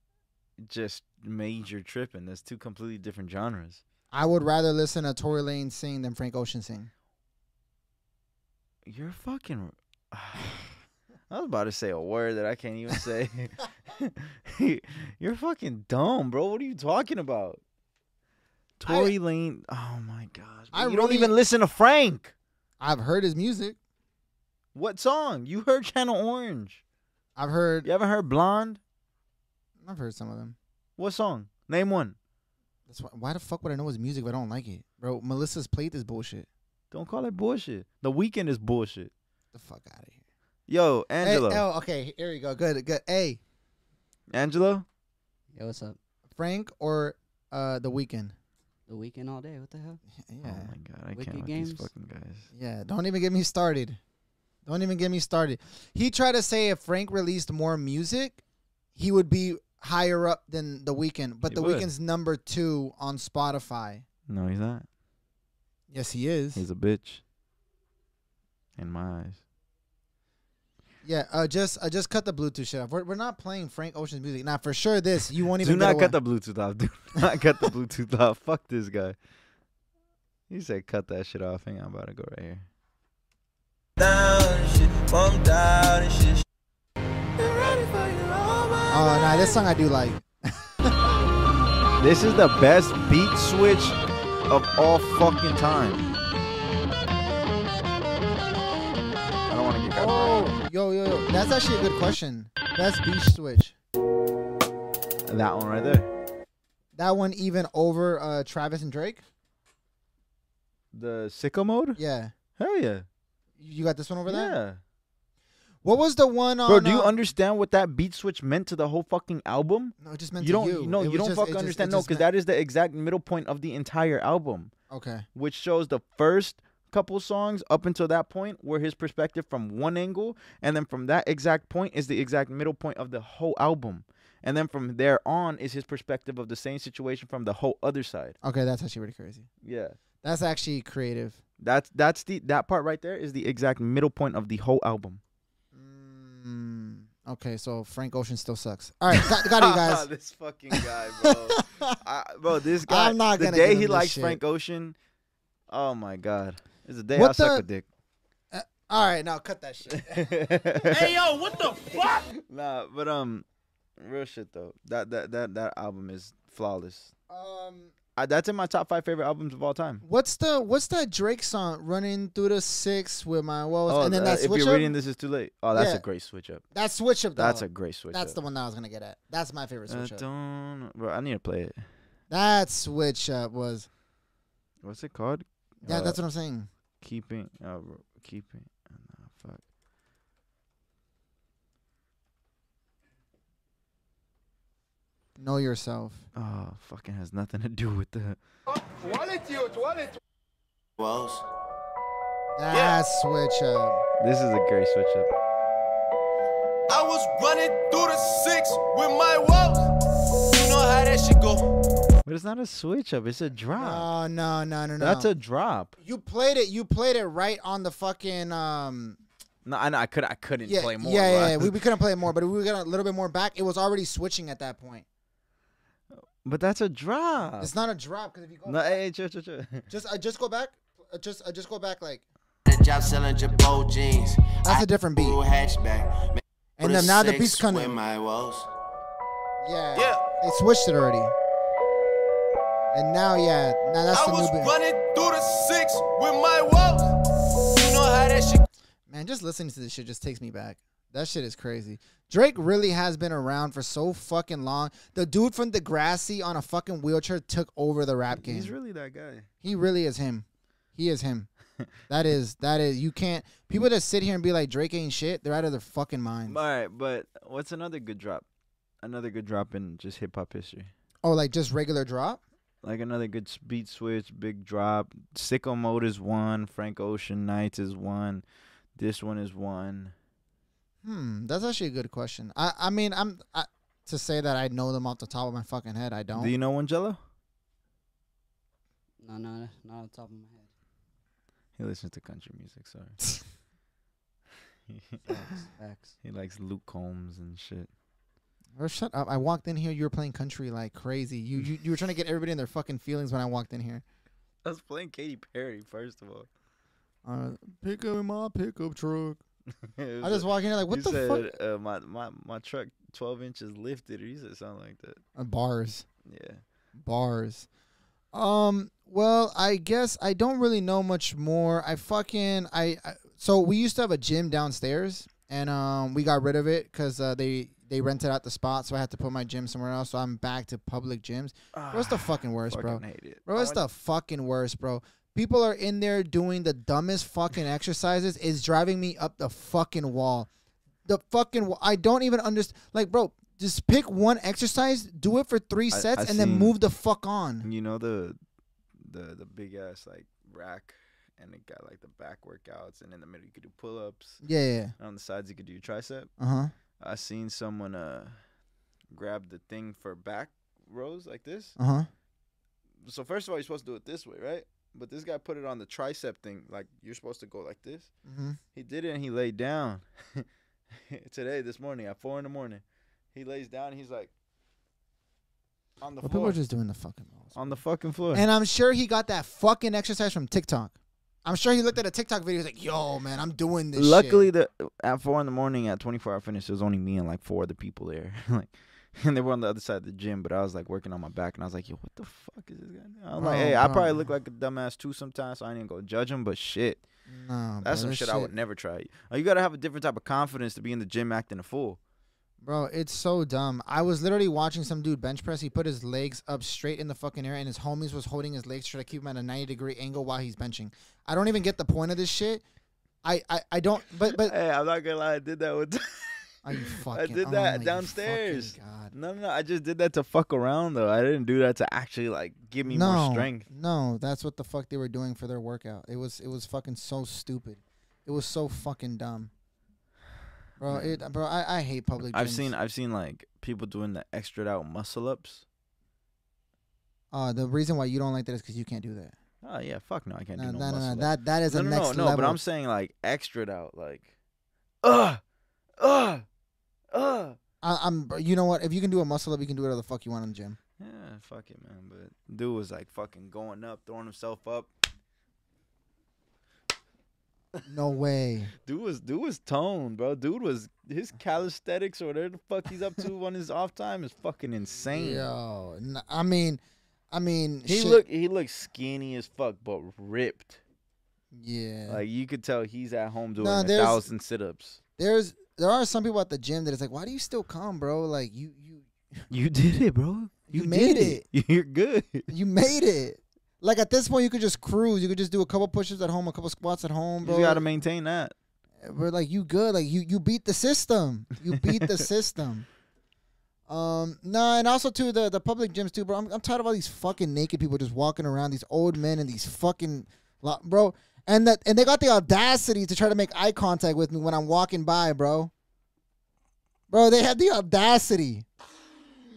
just major tripping. That's two completely different genres. I would rather listen to Tory Lane sing than Frank Ocean sing. You're fucking. I was about to say a word that I can't even say. You're fucking dumb, bro. What are you talking about? Tory Lane. Oh my gosh. I you don't even listen to Frank. I've heard his music. What song? You heard Channel Orange. I've heard. You haven't heard Blonde? I've heard some of them. What song? Name one. That's why. Why the fuck would I know his music if I don't like it, bro? Melissa's played this bullshit. Don't call it bullshit. The Weeknd is bullshit. The fuck out of here. Yo, Angelo. Hey, oh, okay. Here we go. Good, good. Hey, Angelo. Yo, what's up? Frank or uh the Weeknd? The Weeknd all day. What the hell? Oh Yeah, my god, I Wicked can't with Games? these fucking guys. yeah. Don't even get me started. Don't even get me started. He tried to say if Frank released more music, he would be higher up than the Weeknd. But He the would. Weeknd's number two on Spotify. No, he's not. Yes, he is. He's a bitch. In my eyes. Yeah, uh, just uh, just cut the Bluetooth shit off. We're, we're not playing Frank Ocean's music now. For sure, this you won't even. Do not get cut away. the Bluetooth off. Do not cut the Bluetooth off. Fuck this guy. He said cut that shit off. Hang on, I'm about to go right here. Oh, nah, this song I do like. This is the best beat switch of all fucking time. I don't want to get copyrighted. Oh, yo, yo, yo. That's actually a good question. Best beat switch. That one right there. That one even over uh, Travis and Drake. The sicko mode? Yeah, Hell yeah. you got this one over there. Yeah. What was the one on? Bro, do you uh, understand what that beat switch meant to the whole fucking album? No, it just meant You to don't you. no, It you don't just- fucking just- understand no, because that is the exact middle point of the entire album, Okay. which shows the first couple songs up until that point were his perspective from one angle, and then from that exact point is the exact middle point of the whole album. And then from there on is his perspective of the same situation from the whole other side. Okay, that's actually really crazy. Yeah. That's actually creative. That's that's the that part right there is the exact middle point of the whole album. Mm, okay, so Frank Ocean still sucks. All right, got, got it, you guys. this fucking guy, bro. I, bro, this guy. I'm not the gonna day give he him this likes shit. Frank Ocean. Oh my god, it's the day What I'll suck a dick. All right, now cut that shit. Hey yo, what the fuck? Nah, but um, real shit though. That that that that album is flawless. um, I, that's in my top five favorite albums of all time. what's the what's that Drake song? Running through the six with my woes, and then uh, that if you're up. reading this is too late. Oh, that's Yeah. a great switch up. that switch up. Though, That's a great switch up. That's up. the one that I was gonna get at. That's my favorite Uh, switch up. don't, bro. I need to play it. That switch up was. What's it called? Yeah, Uh, that's what I'm saying. keeping. Uh, keeping. Uh, nah, fuck. Know yourself. Oh, fucking has nothing to do with the. Walls. That switch up. This is a great switch up. I was running through the six with my woes. You know how that shit go. But it's not a switch up. It's a drop. No, no, no, no, no. That's a drop. You played it. You played it right on the fucking um. No, I know. I could. I couldn't Yeah, play more. yeah, yeah. yeah. We, we couldn't play it more, but we got a little bit more back. It was already switching at that point. But that's a drop. It's not a drop because if you go, No, hey, chill, chill, chill. just uh, just go back, uh, just uh, just go back like The job selling Jabot jeans. that's a different beat. Hatchback. And then now the six beat's with coming. my woes. Yeah, Yeah. they switched it already. And now, yeah, now that's I the was new beat. running through the six with my woes. You know how that shit Man, just listening to this shit just takes me back. That shit is crazy. Drake really has been around for so fucking long. The dude from Degrassi on a fucking wheelchair took over the rap game. He's really that guy. He really is him. He is him. that is that is you can't people that sit here and be like Drake ain't shit, they're out of their fucking minds. All right, but what's another good drop? Another good drop in just hip hop history. Oh, like just regular drop? Like another good s- beat switch, big drop. Sicko Mode is one. Frank Ocean Nights is one. This one is one. Hmm, that's actually a good question. I I mean, I'm I, to say that I know them off the top of my fucking head, I don't. Do you know one, Jello? No, no, not on the top of my head. He listens to country music. Sorry. Facts, facts. he likes Luke Combs and shit. Or shut up. I walked in here, you were playing country like crazy. You you, you were trying to get everybody in their fucking feelings when I walked in here. I was playing Katy Perry first of all. Uh, pick up my pickup truck. I just walk in like, what the said, fuck? Uh, my my my truck twelve inches lifted. Or he said something like that. Uh, bars. Yeah. Bars. Um. Well, I guess I don't really know much more. I fucking I, I so we used to have a gym downstairs, and um we got rid of it because uh, they they rented out the spot, so I had to put my gym somewhere else. So I'm back to public gyms. Bro, it's the fucking worst, bro. Fucking hate it. Bro, it's the fucking worst, bro. People are in there doing the dumbest fucking exercises is driving me up the fucking wall. The fucking wa- I don't even understand. Like, bro, just pick one exercise, do it for three I- sets, I and then seen- move the fuck on. You know the the the big ass like rack, and it got like the back workouts, and in the middle you could do pull ups. Yeah, yeah. And on the sides you could do your tricep. Uh huh. I seen someone uh grab the thing for back rows like this. Uh huh. So first of all, you're supposed to do it this way, right? But this guy put it on the tricep thing, like you're supposed to go like this. Mm-hmm. He did it and he laid down. Today, this morning, at four in the morning, he lays down. And he's like on the Well, people are just doing the fucking most. on the fucking floor. And I'm sure he got that fucking exercise from TikTok. I'm sure he looked at a TikTok video. He's like, "Yo, man, I'm doing this." Luckily, shit. the at four in the morning at 24 hour fitness, there was only me and like four other people there. like, and they were on the other side of the gym. But I was like working on my back, and I was like, "Yo, what the fuck is this guy?" doing?" I'm like, Bro, "Hey, I probably look like a dumbass too sometimes, so I ain't gonna go judge him." But shit, Nah, that's bro, some this shit, I would never try. You gotta have a different type of confidence to be in the gym acting a fool. Bro, it's so dumb. I was literally watching some dude bench press. He put his legs up straight in the fucking air, and his homies was holding his legs to try to keep him at a 90 degree angle while he's benching. I don't even get the point of this shit. I, I, I don't. But but Hey, I'm not gonna lie, I did that with. are you fucking? I did oh that my downstairs. God. No, no, no. I just did that to fuck around though. I didn't do that to actually like give me no, more strength. No, that's what the fuck they were doing for their workout. It was it was fucking so stupid. It was so fucking dumb. Bro, it bro, I, I hate public. I've seen I've seen like people doing the extra out muscle ups. Uh, the reason why you don't like that is because you can't do that. Oh yeah, fuck no, I can't No, do no, no, no, muscle no, that that is no, a no, next no, no, level. but I'm saying like extra out, like, uh, uh, uh. I, I'm. You know what? If you can do a muscle up, you can do whatever the fuck you want in the gym. Yeah, fuck it, man. But dude was like fucking going up, throwing himself up. No way. Dude was dude was toned, bro. Dude was his calisthenics or whatever the fuck he's up to on his off time is fucking insane. Yo, I mean, I mean, He shit. look he looked skinny as fuck, but ripped. Yeah. Like you could tell he's at home doing Nah, a thousand sit ups. There's there are some people at the gym that is like, why do you still come, bro? Like you you You did it, bro. You made it. You're good. you made it. Like at this point, you could just cruise. You could just do a couple pushes at home, a couple squats at home, bro. You gotta maintain that. We're like you good. Like you you beat the system. You beat the system. Um no, and also too the the public gyms too, bro. I'm, I'm tired of all these fucking naked people just walking around. These old men and these fucking bro. And that and they got the audacity to try to make eye contact with me when I'm walking by, bro. Bro, they had the audacity.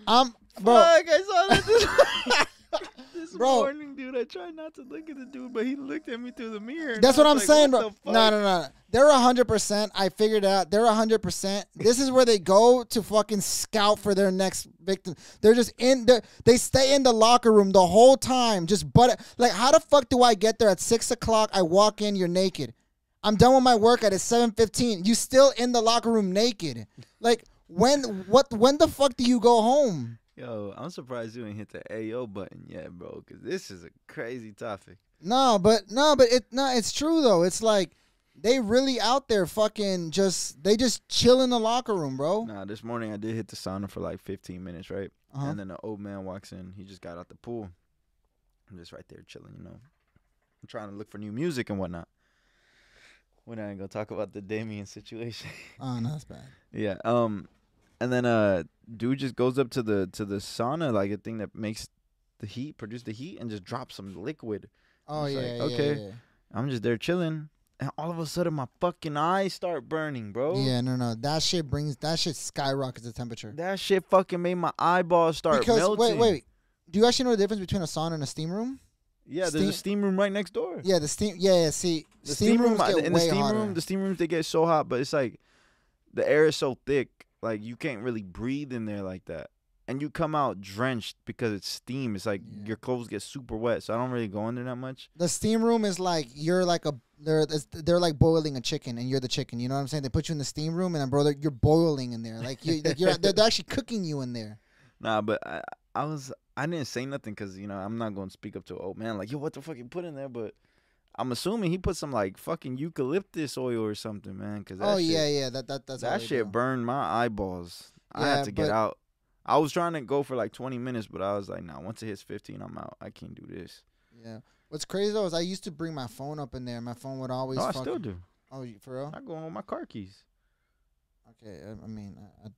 I'm bro. Fuck, I saw that this, Bro. morning, dude. I tried not to look at the dude, but he looked at me through the mirror. That's what I'm like, saying, what bro. No, no, no. They're hundred percent. I figured out. They're hundred percent. This is where they go to fucking scout for their next victim. They're just in. They they stay in the locker room the whole time. Just but like, how the fuck do I get there at six o'clock? I walk in, you're naked. I'm done with my workout at seven fifteen. You still in the locker room naked? Like when? What? When the fuck do you go home? Yo, I'm surprised you ain't hit the AO button yet, bro. Cause this is a crazy topic. No, but no, but it no, it's true though. It's like they really out there fucking just they just chill in the locker room, bro. Nah, this morning I did hit the sauna for like 15 minutes, right? Uh-huh. And then the old man walks in. He just got out the pool. I'm just right there chilling, you know. I'm trying to look for new music and whatnot. We're not gonna talk about the Damien situation. Oh no, that's bad. yeah. Um, and then uh, dude just goes up to the to the sauna, like a thing that makes the heat, produce the heat, and just drops some liquid. Oh yeah, like, yeah, okay. yeah, I'm just there chilling, and all of a sudden my fucking eyes start burning, bro. yeah. No, no, that shit brings that shit skyrockets the temperature. That shit fucking made my eyeballs start because melting. wait, wait, do you actually know the difference between a sauna and a steam room? Yeah, there's Steam- a steam room right next door. Yeah, the steam. Yeah, yeah. See, the steam, rooms I- get in way the steam hotter. room, the steam rooms they get so hot, but it's like the air is so thick, like you can't really breathe in there like that. And you come out drenched because it's steam. It's like Yeah. your clothes get super wet, so I don't really go in there that much. the steam room is like you're like a they're they're like boiling a chicken and you're the chicken. You know what I'm saying? They put you in the steam room and then bro, they're- you're boiling in there. Like you, like you're they're, they're actually cooking you in there. Nah, but I, I was I didn't say nothing because you know I'm not going to speak up to an old man like yo what the fuck you put in there, but I'm assuming he put some like fucking eucalyptus oil or something, man. Cause that Oh shit, yeah, yeah. That that that's that shit do. burned my eyeballs. I had to get out. I was trying to go for like 20 minutes, but I was like, nah. Once it hits 15, I'm out. I can't do this. Yeah. What's crazy though is I used to bring my phone up in there. My phone would always. No, I fucking, still do. Oh, for real? I go in with my car keys. Okay, I, I mean, I, I,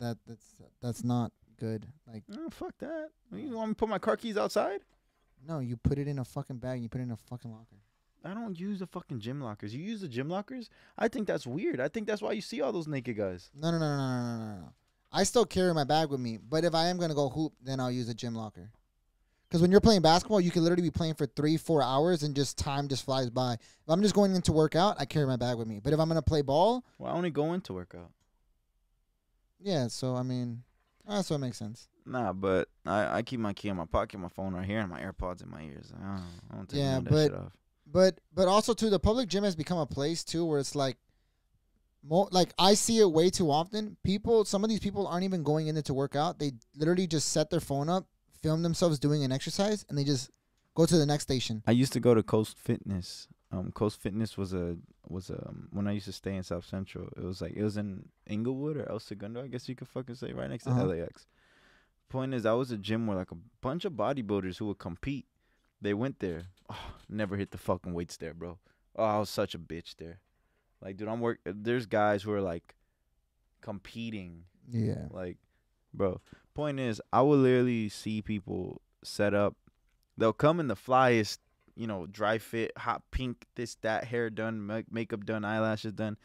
that that's that's not good. Like, Oh, fuck that. You want me to put my car keys outside? No, you put it in a fucking bag. And you put it in a fucking locker. I don't use the fucking gym lockers. You use the gym lockers? I think that's weird. I think that's why you see all those naked guys. No, no, no, no, no, no, no, no. I still carry my bag with me, but if I am gonna go hoop, then I'll use a gym locker. Because when you're playing basketball, you can literally be playing for three, four hours, and just time just flies by. If I'm just going in to work out, I carry my bag with me. But if I'm gonna play ball, Well, I only go in to work out. yeah. So I mean, Ah, that's what makes sense. Nah, but I, I keep my key in my pocket, my phone right here, and my AirPods in my ears. I don't, I don't take Yeah, that but- shit off. But but also too, the public gym has become a place too where it's like, mo- like I see it way too often. People, some of these people aren't even going in there to work out. They literally just set their phone up, film themselves doing an exercise, and they just go to the next station. I used to go to Coast Fitness. Um, Coast Fitness was a was a um, when I used to stay in South Central. It was like it was in Inglewood or El Segundo, I guess you could fucking say, right next to Uh-huh. LAX. Point is, I was a gym where like a bunch of bodybuilders who would compete. They went there. Oh, never hit the fucking weights there, bro. Oh, I was such a bitch there. Like, dude, I'm work. There's guys who are like competing Yeah. like, bro. Point is, I would literally see people set up. They'll come in the flyest, you know, dry fit, hot pink, this that, hair done, make, makeup done, eyelashes done.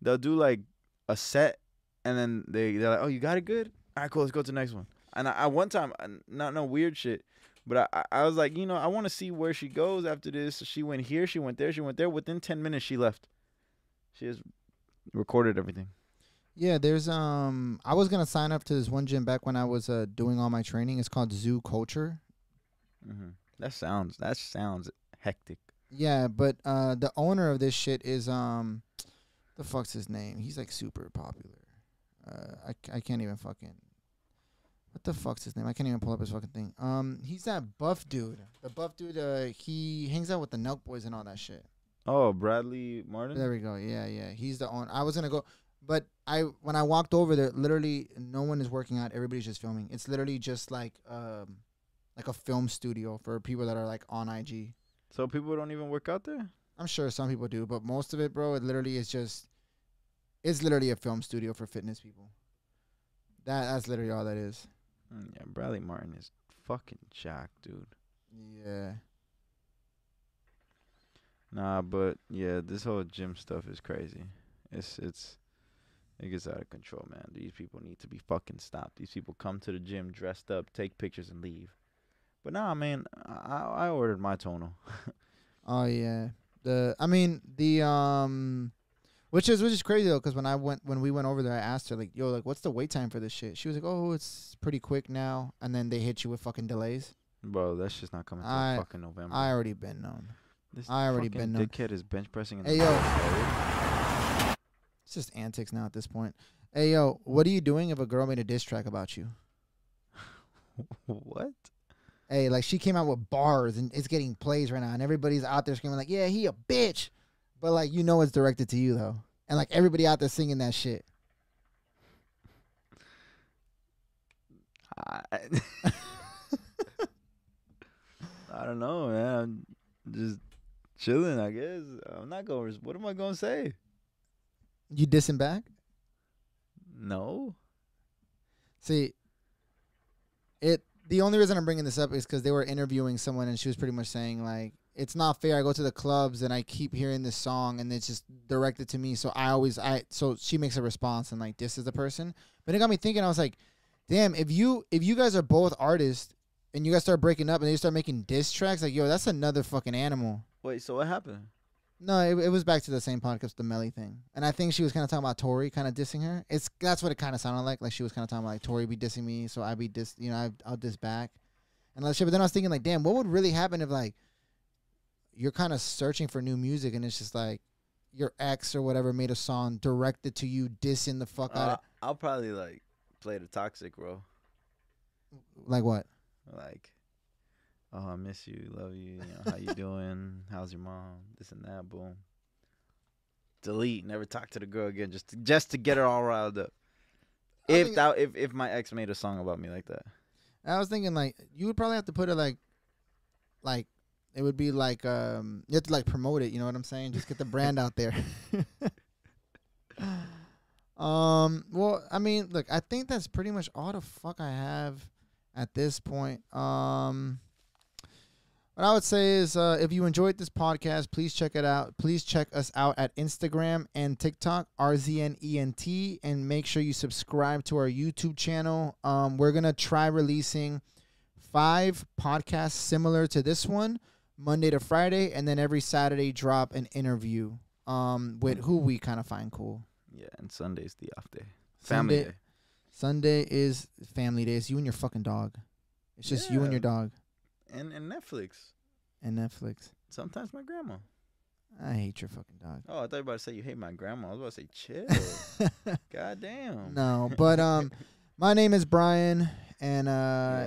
They'll do like a set, and then they they're like, "Oh, you got it good. All right, cool. Let's go to the next one." And I, I one time, not no weird shit, but I I, was like, you know, I want to see where she goes after this. So she went here, she went there, she went there. Within ten minutes, she left. She has recorded everything. Yeah, there's um I was gonna sign up to this one gym back when I was uh doing all my training. It's called Zoo Culture. Hmm That sounds that sounds hectic. Yeah, but uh the owner of this shit is um the fuck's his name? He's like super popular. Uh I can't even fucking what the fuck's his name? I can't even pull up his fucking thing. Um he's that buff dude. The buff dude uh he hangs out with the Nelk boys and all that shit. Oh, Bradley Martin. There we go. Yeah, yeah. He's the owner. I was gonna go, but I when I walked over there, literally no one is working out. Everybody's just filming. It's literally just like um like a film studio for people that are like on IG. So people don't even work out there. I'm sure some people do, but most of it, bro, it literally is just it's literally a film studio for fitness people. That that's literally all that is. Mm, yeah, Bradley Martin is fucking jacked, dude. Yeah. Nah, but yeah, this whole gym stuff is crazy. It's it's it gets out of control, man. These people need to be fucking stopped. These people come to the gym dressed up, take pictures, and leave. But nah, man, I I ordered my tonal. Oh yeah. The I mean the um which is which is crazy though cuz when I went when we went over there I asked her like yo like what's the wait time for this shit? She was like, "Oh, it's pretty quick now." And then they hit you with fucking delays. Bro, that's just not coming I- fucking November. I already been known. this I already been known. dickhead is bench pressing. In Hey, yo. It's just antics now at this point. Hey yo, what are you doing if a girl made a diss track about you? what? Hey, like she came out with bars and it's getting plays right now, and everybody's out there screaming like, "Yeah, he a bitch," but like you know it's directed to you though, and like everybody out there singing that shit. I, I don't know, man. I'm just chilling, I guess. I'm not going. to What am I going to say? You dissing back? No. See, it. The only reason I'm bringing this up is because they were interviewing someone, and she was pretty much saying like, "It's not fair. I go to the clubs and I keep hearing this song, and it's just directed to me. So I always I. So she makes a response and like this is the person. But it got me thinking. I was like, damn. If you if you guys are both artists and you guys start breaking up and they start making diss tracks, like yo, that's another fucking animal. Wait, so what happened? No, it, it was back to the same podcast, the Melly thing, and I think she was kind of talking about Tori, kind of dissing her. It's that's what it kind of sounded like. Like she was kind of talking about like Tori be dissing me, so I be diss, you know, I, I'll diss back, and like shit. But then I was thinking like, damn, what would really happen if like you're kind of searching for new music and it's just like your ex or whatever made a song directed to you dissing the fuck out Uh, of I'll probably like play the toxic, role. like what? Like, oh, I miss you, love you. You know, how you doing? How's your mom? This and that. Boom. Delete. Never talk to the girl again. Just to, just to get her all riled up. I If that if if my ex made a song about me like that. I was thinking like you would probably have to put it like, like it would be like um you have to like promote it. You know what I'm saying? Just get the brand out there. um. Well, I mean, look, I think that's pretty much all the fuck I have at this point. Um. What I would say is, uh, if you enjoyed this podcast, please check it out. Please check us out at Instagram and TikTok, RZNENT, and make sure you subscribe to our YouTube channel. Um, we're gonna try releasing five podcasts similar to this one, Monday to Friday, and then every Saturday drop an interview um, with who we kind of find cool. Yeah, and Sunday's the off day. Family Sunday, day. Sunday is family day. It's you and your fucking dog. It's just you and your dog And and Netflix. and Netflix. Sometimes my grandma. I hate your fucking dog. Oh, I thought you were about to say you hate my grandma. I was about to say chill. God damn. No, but um, my name is Bryan, and uh,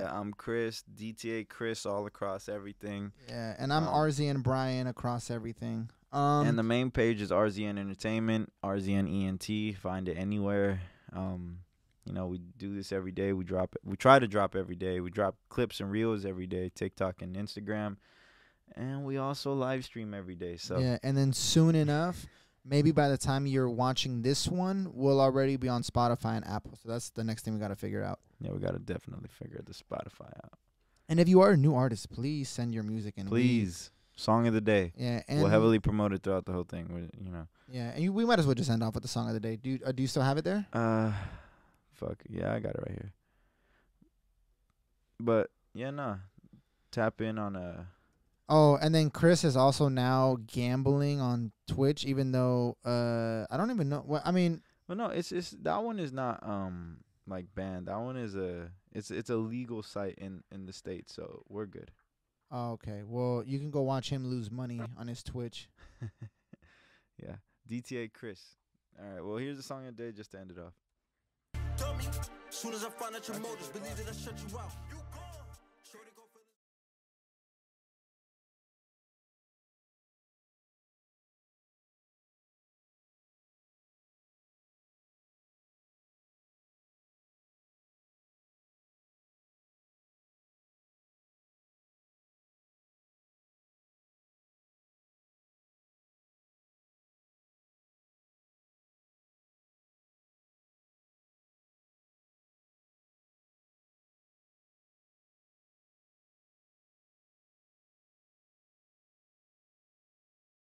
yeah, I'm Chris, DTA Chris, all across everything. yeah, and I'm Um, RZN Bryan across everything. Um, and the main page is RZN Entertainment, RZN ENT. Find it anywhere. Um, you know, we do this every day. We drop it. We try to drop every day. We drop clips and reels every day, TikTok and Instagram, and we also live stream every day. So yeah, and then soon enough, maybe by the time you're watching this one, we'll already be on Spotify and Apple. So that's the next thing we got to figure out. yeah, we gotta definitely figure the Spotify out. And if you are a new artist, please send your music in. Please, song of the day. yeah, and we'll heavily promote it throughout the whole thing. We, you know. yeah, and you, we might as well just end off with the song of the day. Do you, uh, do you still have it there? Uh, fuck yeah, I got it right here. But yeah, nah. Tap in on a. Oh, and then Chris is also now gambling on Twitch, even though uh I don't even know. What I mean, Well, no, it's it's that one is not um like banned. That one is a it's it's a legal site in in the state, so we're good. oh, okay. Well, you can go watch him lose money on his Twitch. yeah, DTA Chris. All right, well here's the song of the day just to end it off. Dummy. Soon as I find out your motives, believe that I shut you out.